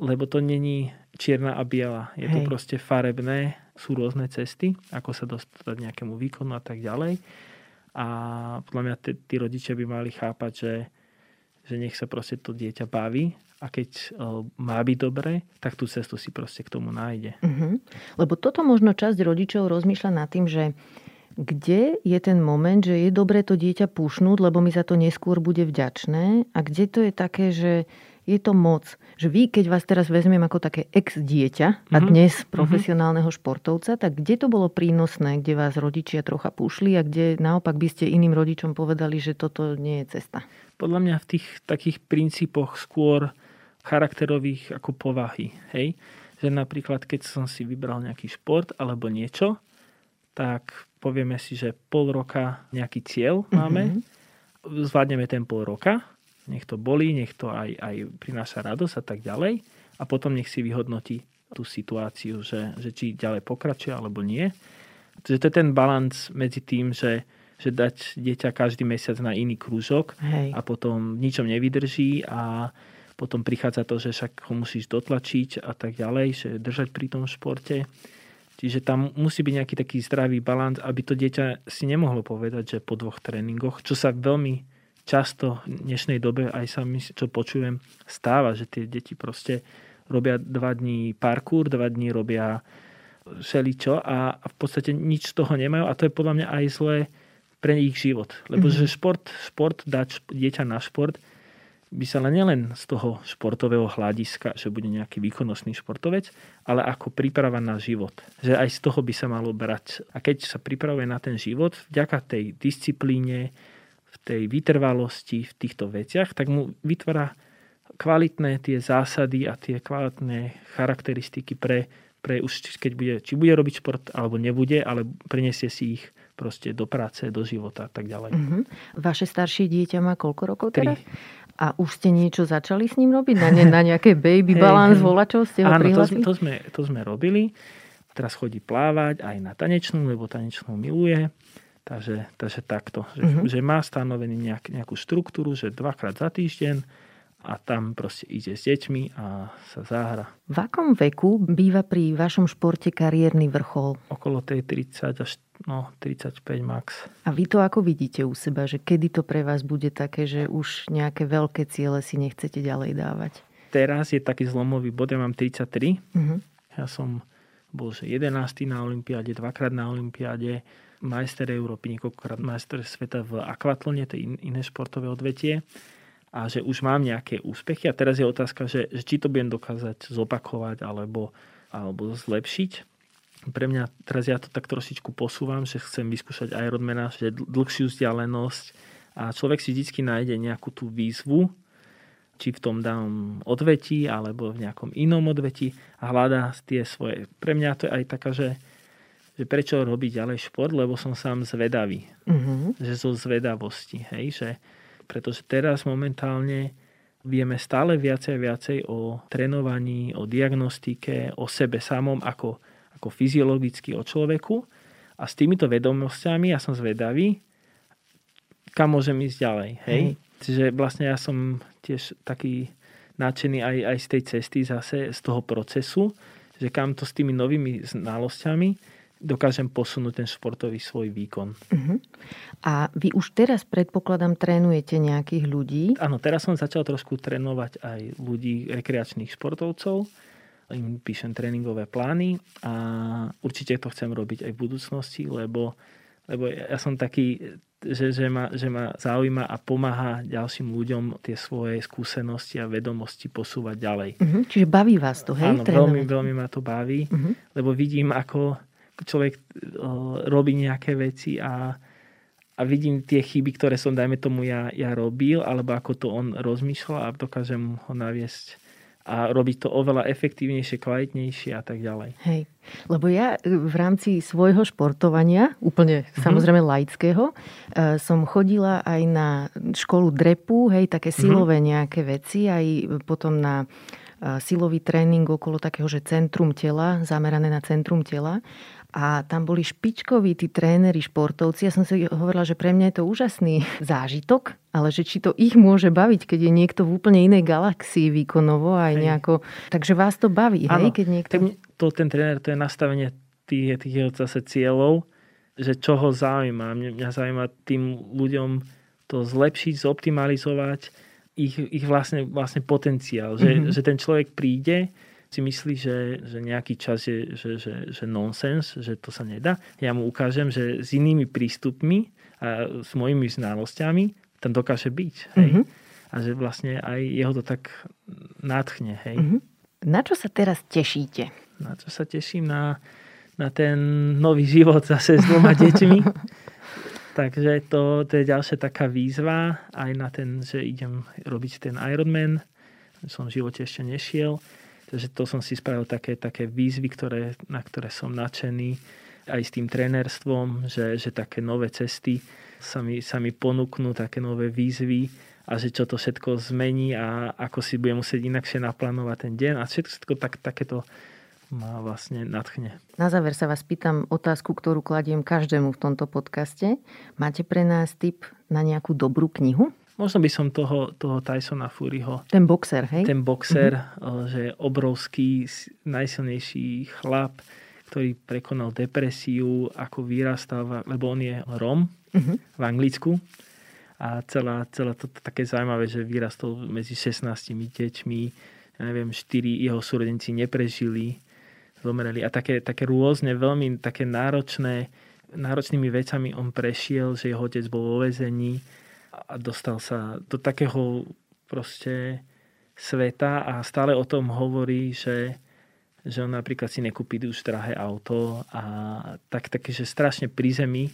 lebo to není čierna a biela. Je Hej. to proste farebné sú rôzne cesty, ako sa dostať nejakému výkonu a tak ďalej. A podľa mňa tí rodičia by mali chápať, že, že nech sa proste to dieťa baví a keď má byť dobré, tak tú cestu si proste k tomu nájde. Uh-huh. Lebo toto možno časť rodičov rozmýšľa nad tým, že kde je ten moment, že je dobré to dieťa pušnúť, lebo mi za to neskôr bude vďačné a kde to je také, že je to moc. Že vy, keď vás teraz vezmem ako také ex-dieťa a mhm. dnes mm-hmm. profesionálneho športovca, tak kde to bolo prínosné, kde vás rodičia trocha pušli a kde naopak by ste iným rodičom povedali, že toto nie je cesta? Podľa mňa v tých takých princípoch skôr charakterových ako povahy. Hej? Že napríklad, keď som si vybral nejaký šport alebo niečo, tak povieme si, že pol roka nejaký cieľ máme, mm-hmm. zvládneme ten pol roka nech to bolí, nech to aj, aj prináša radosť a tak ďalej. A potom nech si vyhodnotí tú situáciu, že, že či ďalej pokračuje alebo nie. Takže to je ten balans medzi tým, že, že dať dieťa každý mesiac na iný krúžok Hej. a potom ničom nevydrží a potom prichádza to, že však ho musíš dotlačiť a tak ďalej, že držať pri tom športe. Čiže tam musí byť nejaký taký zdravý balans, aby to dieťa si nemohlo povedať, že po dvoch tréningoch, čo sa veľmi často v dnešnej dobe aj sa mi, čo počujem, stáva, že tie deti proste robia dva dní parkour, dva dní robia všeličo a v podstate nič z toho nemajú a to je podľa mňa aj zlé pre ich život. Lebo mm-hmm. že šport, šport, dať dieťa na šport by sa len nielen z toho športového hľadiska, že bude nejaký výkonnostný športovec, ale ako príprava na život. Že aj z toho by sa malo brať. A keď sa pripravuje na ten život, vďaka tej disciplíne, tej vytrvalosti v týchto veciach, tak mu vytvára kvalitné tie zásady a tie kvalitné charakteristiky pre, pre už keď bude, či bude robiť šport alebo nebude, ale prinesie si ich proste do práce, do života a tak ďalej. Uh-huh. Vaše staršie dieťa má koľko rokov teraz? A už ste niečo začali s ním robiť? Na, ne, na nejaké baby balance hey, volačov ste ho Áno, to, to, sme, to sme robili. Teraz chodí plávať aj na tanečnú, lebo tanečnú miluje. Takže, takže takto, že, uh-huh. že má stanovený nejak, nejakú štruktúru, že dvakrát za týždeň a tam proste ide s deťmi a sa záhra. V akom veku býva pri vašom športe kariérny vrchol? Okolo tej 30 až no, 35 max. A vy to ako vidíte u seba, že kedy to pre vás bude také, že už nejaké veľké ciele si nechcete ďalej dávať? Teraz je taký zlomový bod, ja mám 33. Uh-huh. Mhm. Ja som bol že 11. na Olympiáde, dvakrát na Olympiáde majster Európy, niekoľkokrát majster sveta v akvatlone, to je iné športové odvetie a že už mám nejaké úspechy a teraz je otázka, že, že či to budem dokázať zopakovať alebo, alebo zlepšiť. Pre mňa teraz ja to tak trošičku posúvam, že chcem vyskúšať Ironmana, že dlhšiu vzdialenosť a človek si vždy nájde nejakú tú výzvu, či v tom danom odvetí alebo v nejakom inom odvetí a hľadá tie svoje. Pre mňa to je aj taká, že že prečo robiť ďalej šport, lebo som sám zvedavý. Uh-huh. Že zo zvedavosti. Hej? Že, pretože teraz momentálne vieme stále viacej a viacej o trénovaní, o diagnostike, o sebe samom ako, ako fyziologicky o človeku. A s týmito vedomosťami ja som zvedavý, kam môžem ísť ďalej. Hej? hej. Čiže vlastne ja som tiež taký nadšený aj, aj z tej cesty zase, z toho procesu, že kam to s tými novými znalosťami dokážem posunúť ten športový svoj výkon. Uh-huh. A vy už teraz, predpokladám, trénujete nejakých ľudí? Áno, teraz som začal trošku trénovať aj ľudí, rekreačných športovcov. Im píšem tréningové plány a určite to chcem robiť aj v budúcnosti, lebo, lebo ja som taký, že, že, ma, že ma zaujíma a pomáha ďalším ľuďom tie svoje skúsenosti a vedomosti posúvať ďalej. Uh-huh. Čiže baví vás to, hej? Áno, veľmi, veľmi ma to baví, uh-huh. lebo vidím, ako človek robí nejaké veci a, a vidím tie chyby, ktoré som, dajme tomu, ja, ja robil, alebo ako to on rozmýšľal a dokážem ho naviesť a robiť to oveľa efektívnejšie, kvalitnejšie a tak ďalej. Hej, lebo ja e, v rámci svojho športovania, úplne mm-hmm. samozrejme laického, e, som chodila aj na školu drepu, hej, také mhm. silové mm-hmm. nejaké veci, aj potom na silový tréning okolo takého, že centrum tela, zamerané na centrum tela a tam boli špičkoví tí tréneri, športovci. Ja som si hovorila, že pre mňa je to úžasný zážitok, ale že či to ich môže baviť, keď je niekto v úplne inej galaxii výkonovo aj nejako... Takže vás to baví, ano, hej? Keď niekto... to, ten tréner, to je nastavenie tých, tých zase cieľov, že čo ho zaujíma. Mňa, mňa zaujíma tým ľuďom to zlepšiť, zoptimalizovať ich, ich vlastne, vlastne potenciál. Že, mm-hmm. že ten človek príde si myslí, že, že nejaký čas je že, že, že nonsens, že to sa nedá. Ja mu ukážem, že s inými prístupmi a s mojimi znalosťami tam dokáže byť. Hej? Mm-hmm. A že vlastne aj jeho to tak nadchne. Hej? Mm-hmm. Na čo sa teraz tešíte? Na čo sa teším? Na, na ten nový život zase s dvoma deťmi. Takže to, to je ďalšia taká výzva aj na ten, že idem robiť ten Ironman. Som v živote ešte nešiel. Takže to som si spravil také, také výzvy, ktoré, na ktoré som nadšený aj s tým trénerstvom, že, že také nové cesty sa mi, sa mi ponúknú, také nové výzvy a že čo to všetko zmení a ako si budem musieť inakšie naplánovať ten deň a všetko tak, takéto ma vlastne nadchne. Na záver sa vás pýtam otázku, ktorú kladiem každému v tomto podcaste. Máte pre nás tip na nejakú dobrú knihu? Možno by som toho, toho Tysona Furyho... Ten boxer, hej? Ten boxer, mm-hmm. že je obrovský, najsilnejší chlap, ktorý prekonal depresiu, ako vyrastal, lebo on je Rom mm-hmm. v Anglicku. A celá, celá to, to také zaujímavé, že vyrastol medzi 16 deťmi, ja neviem, 4 jeho súrodenci neprežili, zomreli. A také, také rôzne, veľmi také náročné, náročnými vecami on prešiel, že jeho otec bol vo vezení a dostal sa do takého proste sveta a stále o tom hovorí, že, že on napríklad si nekúpi už drahé auto a tak, také, že strašne pri zemi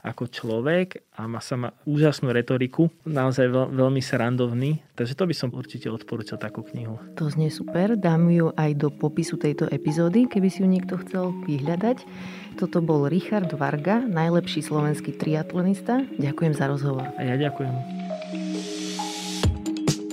ako človek a má sama úžasnú retoriku, naozaj veľ, veľmi srandovný, takže to by som určite odporúčal takú knihu. To znie super, dám ju aj do popisu tejto epizódy, keby si ju niekto chcel vyhľadať. Toto bol Richard Varga, najlepší slovenský triatlonista. Ďakujem za rozhovor. A ja ďakujem.